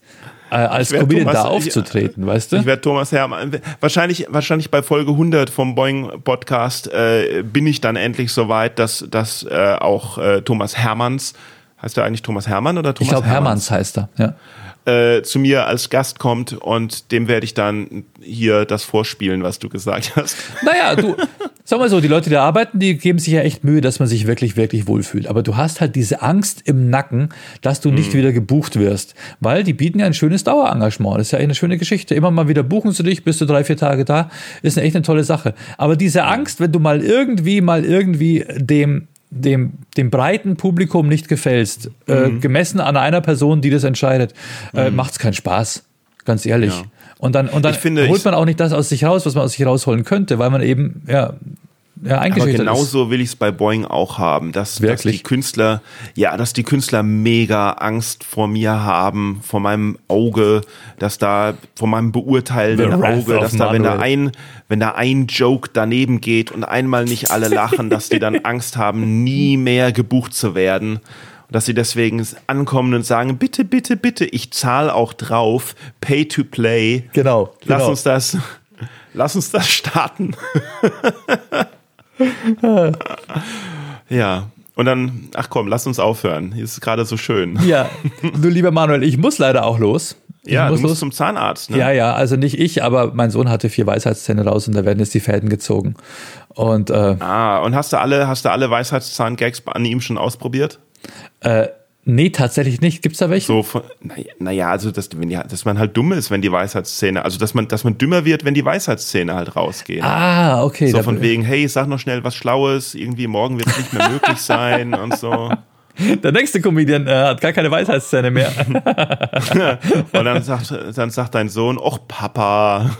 äh, als Ich Comedian da aufzutreten, weißt du? Ich werde Thomas Hermann. Wahrscheinlich, wahrscheinlich bei Folge 100 vom Boeing Podcast äh, bin ich dann endlich so weit, dass, dass äh, auch äh, Thomas Hermanns, heißt er eigentlich Thomas Hermann oder Thomas ich glaube, Hermanns heißt er, ja. Äh, zu mir als Gast kommt und dem werde ich dann hier das vorspielen, was du gesagt hast. Naja, du, sag mal so, die Leute, die da arbeiten, die geben sich ja echt Mühe, dass man sich wirklich, wirklich wohlfühlt. Aber du hast halt diese Angst im Nacken, dass du nicht wieder gebucht wirst. Weil die bieten ja ein schönes Dauerengagement. Das ist ja echt eine schöne Geschichte. Immer mal wieder buchen sie dich, bist du drei, vier Tage da. Ist eine echt eine tolle Sache. Aber diese Angst, wenn du mal irgendwie, mal irgendwie dem, dem, dem breiten Publikum nicht gefällst, äh, gemessen an einer Person, die das entscheidet, äh, macht's keinen Spaß. Ganz ehrlich. Ja. Und dann, und dann finde, holt man auch nicht das aus sich raus, was man aus sich rausholen könnte, weil man eben, ja, ja Aber eingeschüchtert ist. genauso will ich es bei Boeing auch haben, dass, dass die Künstler, ja, dass die Künstler mega Angst vor mir haben, vor meinem Auge, dass da, vor meinem beurteilenden Auge, dass da, wenn da ein, wenn da ein Joke daneben geht und einmal nicht alle lachen, dass die dann Angst haben, nie mehr gebucht zu werden. Und dass sie deswegen ankommen und sagen, bitte, bitte, bitte, ich zahle auch drauf, pay to play. Genau. Lass genau. uns das, lass uns das starten. ja. Und dann, ach komm, lass uns aufhören. Hier ist es gerade so schön. Ja, du lieber Manuel, ich muss leider auch los. Ich Ja, muss du musst los. zum Zahnarzt. Ne? Ja, ja, also nicht ich, aber mein Sohn hatte vier Weisheitszähne raus und da werden jetzt die Fäden gezogen. Und äh, Ah, und hast du alle, hast du alle Weisheitszahn-Gags an ihm schon ausprobiert? äh, nee, tatsächlich nicht. Gibt's da welche? So, von- naja, also dass, wenn die, dass man halt dumm ist, wenn die Weisheitszähne, also dass man, dass man dümmer wird, wenn die Weisheitszähne halt rausgehen. Ah, okay. so von wegen, hey, sag noch schnell was Schlaues, irgendwie morgen wird es nicht mehr möglich sein und so. der nächste Comedian äh, hat gar keine Weisheitszähne mehr. Und dann sagt, dann sagt dein Sohn, och Papa.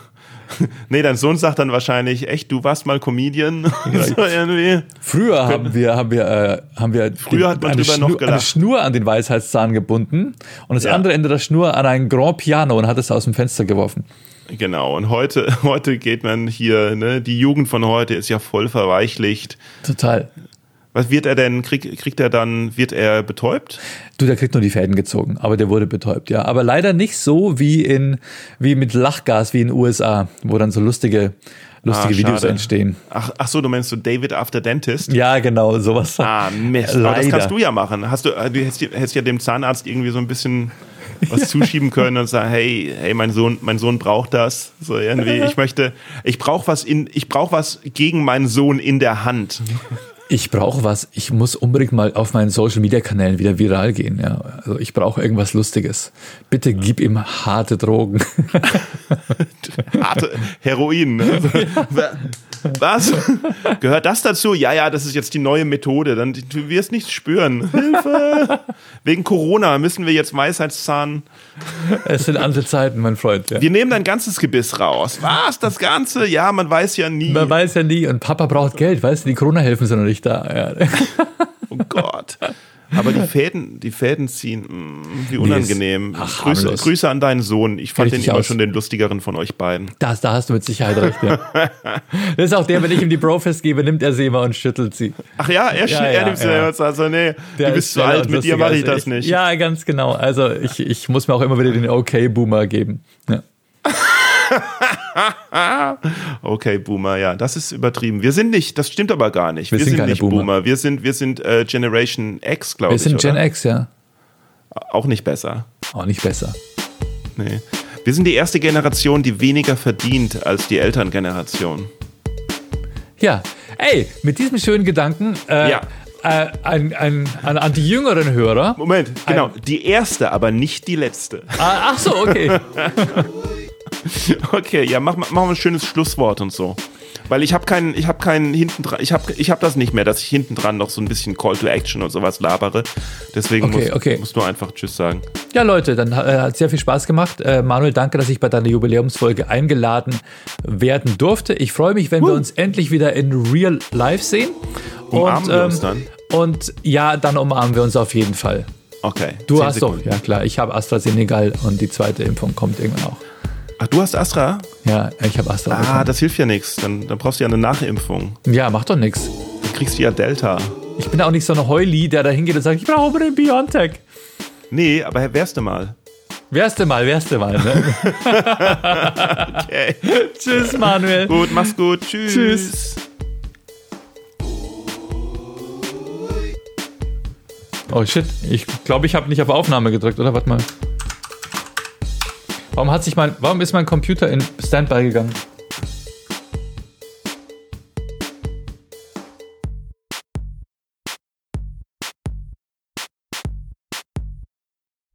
Nee, dein Sohn sagt dann wahrscheinlich, echt, du warst mal Comedian. so irgendwie. Früher haben wir, haben wir, äh, haben wir Früher hat man eine, drüber noch Schnur, eine gelacht. Schnur an den Weisheitszahn gebunden und das Ja. andere Ende der Schnur an ein Grand Piano und hat es aus dem Fenster geworfen. Genau, und heute, heute geht man hier, ne, die Jugend von heute ist ja voll verweichlicht. Total. Was wird er denn, krieg, kriegt er dann, wird er betäubt? Du, der kriegt nur die Fäden gezogen, aber der wurde betäubt, ja. Aber leider nicht so wie in, wie mit Lachgas wie in den USA, wo dann so lustige, lustige Ah, Videos entstehen. Ach, ach so, du meinst so David After Dentist? Ja, genau, sowas. Ah, Mist. Aber das Leider. kannst du ja machen. Hast du, du hättest, hättest ja dem Zahnarzt irgendwie so ein bisschen was zuschieben können und sagen, hey, hey, mein Sohn, mein Sohn braucht das. So irgendwie, ich möchte, ich brauche was in, ich brauche was gegen meinen Sohn in der Hand. Ich brauche was. Ich muss unbedingt mal auf meinen Social Media Kanälen wieder viral gehen. Ja, also ich brauche irgendwas Lustiges. Bitte gib ihm harte Drogen. Harte Heroin. Ne? Was? Gehört das dazu? Ja, ja, das ist jetzt die neue Methode. Dann du wirst nichts spüren. Hilfe! Wegen Corona müssen wir jetzt Weisheitszahn. es sind andere Zeiten, mein Freund. Ja. Wir nehmen dein ganzes Gebiss raus. Was? Das Ganze? Ja, man weiß ja nie. Man weiß ja nie. Und Papa braucht Geld, weißt du? Die Corona-Hilfen sind noch nicht da. Ja. Oh Gott. Aber die Fäden, die Fäden ziehen, mh, wie unangenehm. ach, Grüße. Grüße an deinen Sohn. Ich fand den Richtig immer aus. schon den lustigeren von euch beiden. Das, da hast du mit Sicherheit recht. Ja. Das ist auch der, wenn ich ihm die Brofest gebe, nimmt er sie immer und schüttelt sie. Ach ja, er, Ja, er ja, nimmt ja. ja. jetzt also, nee, Der du bist ist zu alt, mit dir mache ich das nicht. Ja, ganz genau. Also ich, ich muss mir auch immer wieder den Okay-Boomer geben. Ja. Okay, Boomer, ja, das ist übertrieben. Wir sind nicht, das stimmt aber gar nicht. Wir Wir, sind sind, keine nicht Boomer. Boomer. Wir sind, wir sind äh, Generation X, glaube Wir ich. sind Gen oder? X, ja. Auch nicht besser. Auch nicht besser. Nee. Wir sind die erste Generation, die weniger verdient als die Elterngeneration. Ja, ey, mit diesem schönen Gedanken äh, Ja. äh, ein, ein, an, an die jüngeren Hörer. Moment, genau, die erste, aber nicht die letzte. Ah, ach so, okay. Okay, ja, mach, mach mal ein schönes Schlusswort und so. Weil ich habe keinen, ich habe keinen hinten dran, ich habe ich hab das nicht mehr, dass ich hinten dran noch so ein bisschen Call to Action und sowas labere. Deswegen Okay, muss, okay. musst du einfach Tschüss sagen. Ja, Leute, dann äh, hat sehr viel Spaß gemacht. Äh, Manuel, danke, dass ich bei deiner Jubiläumsfolge eingeladen werden durfte. Ich freue mich, wenn wir uns endlich wieder in Real Life sehen. Umarmen und, ähm, wir uns dann? Und ja, dann umarmen wir uns auf jeden Fall. Okay. Du hast doch, ja klar, ich habe AstraZeneca und die zweite Impfung kommt irgendwann auch. Ach, du hast Astra? Ja, ich habe Astra Ah, bekommen. das hilft ja nichts. Dann, dann brauchst du ja eine Nachimpfung. Ja, macht doch nichts. Dann kriegst du ja Delta. Ich bin auch nicht so eine Heuli, der da hingeht und sagt, ich brauche unbedingt Biontech. Nee, aber wärst du mal. Wärst du mal, wärst du mal. Ne? Okay. Tschüss, Manuel. gut, mach's gut. Tschüss. Tschüss. Oh shit, ich glaube, ich habe nicht auf Aufnahme gedrückt, oder? Warte mal. Warum hat sich mein, warum ist mein Computer in Standby gegangen?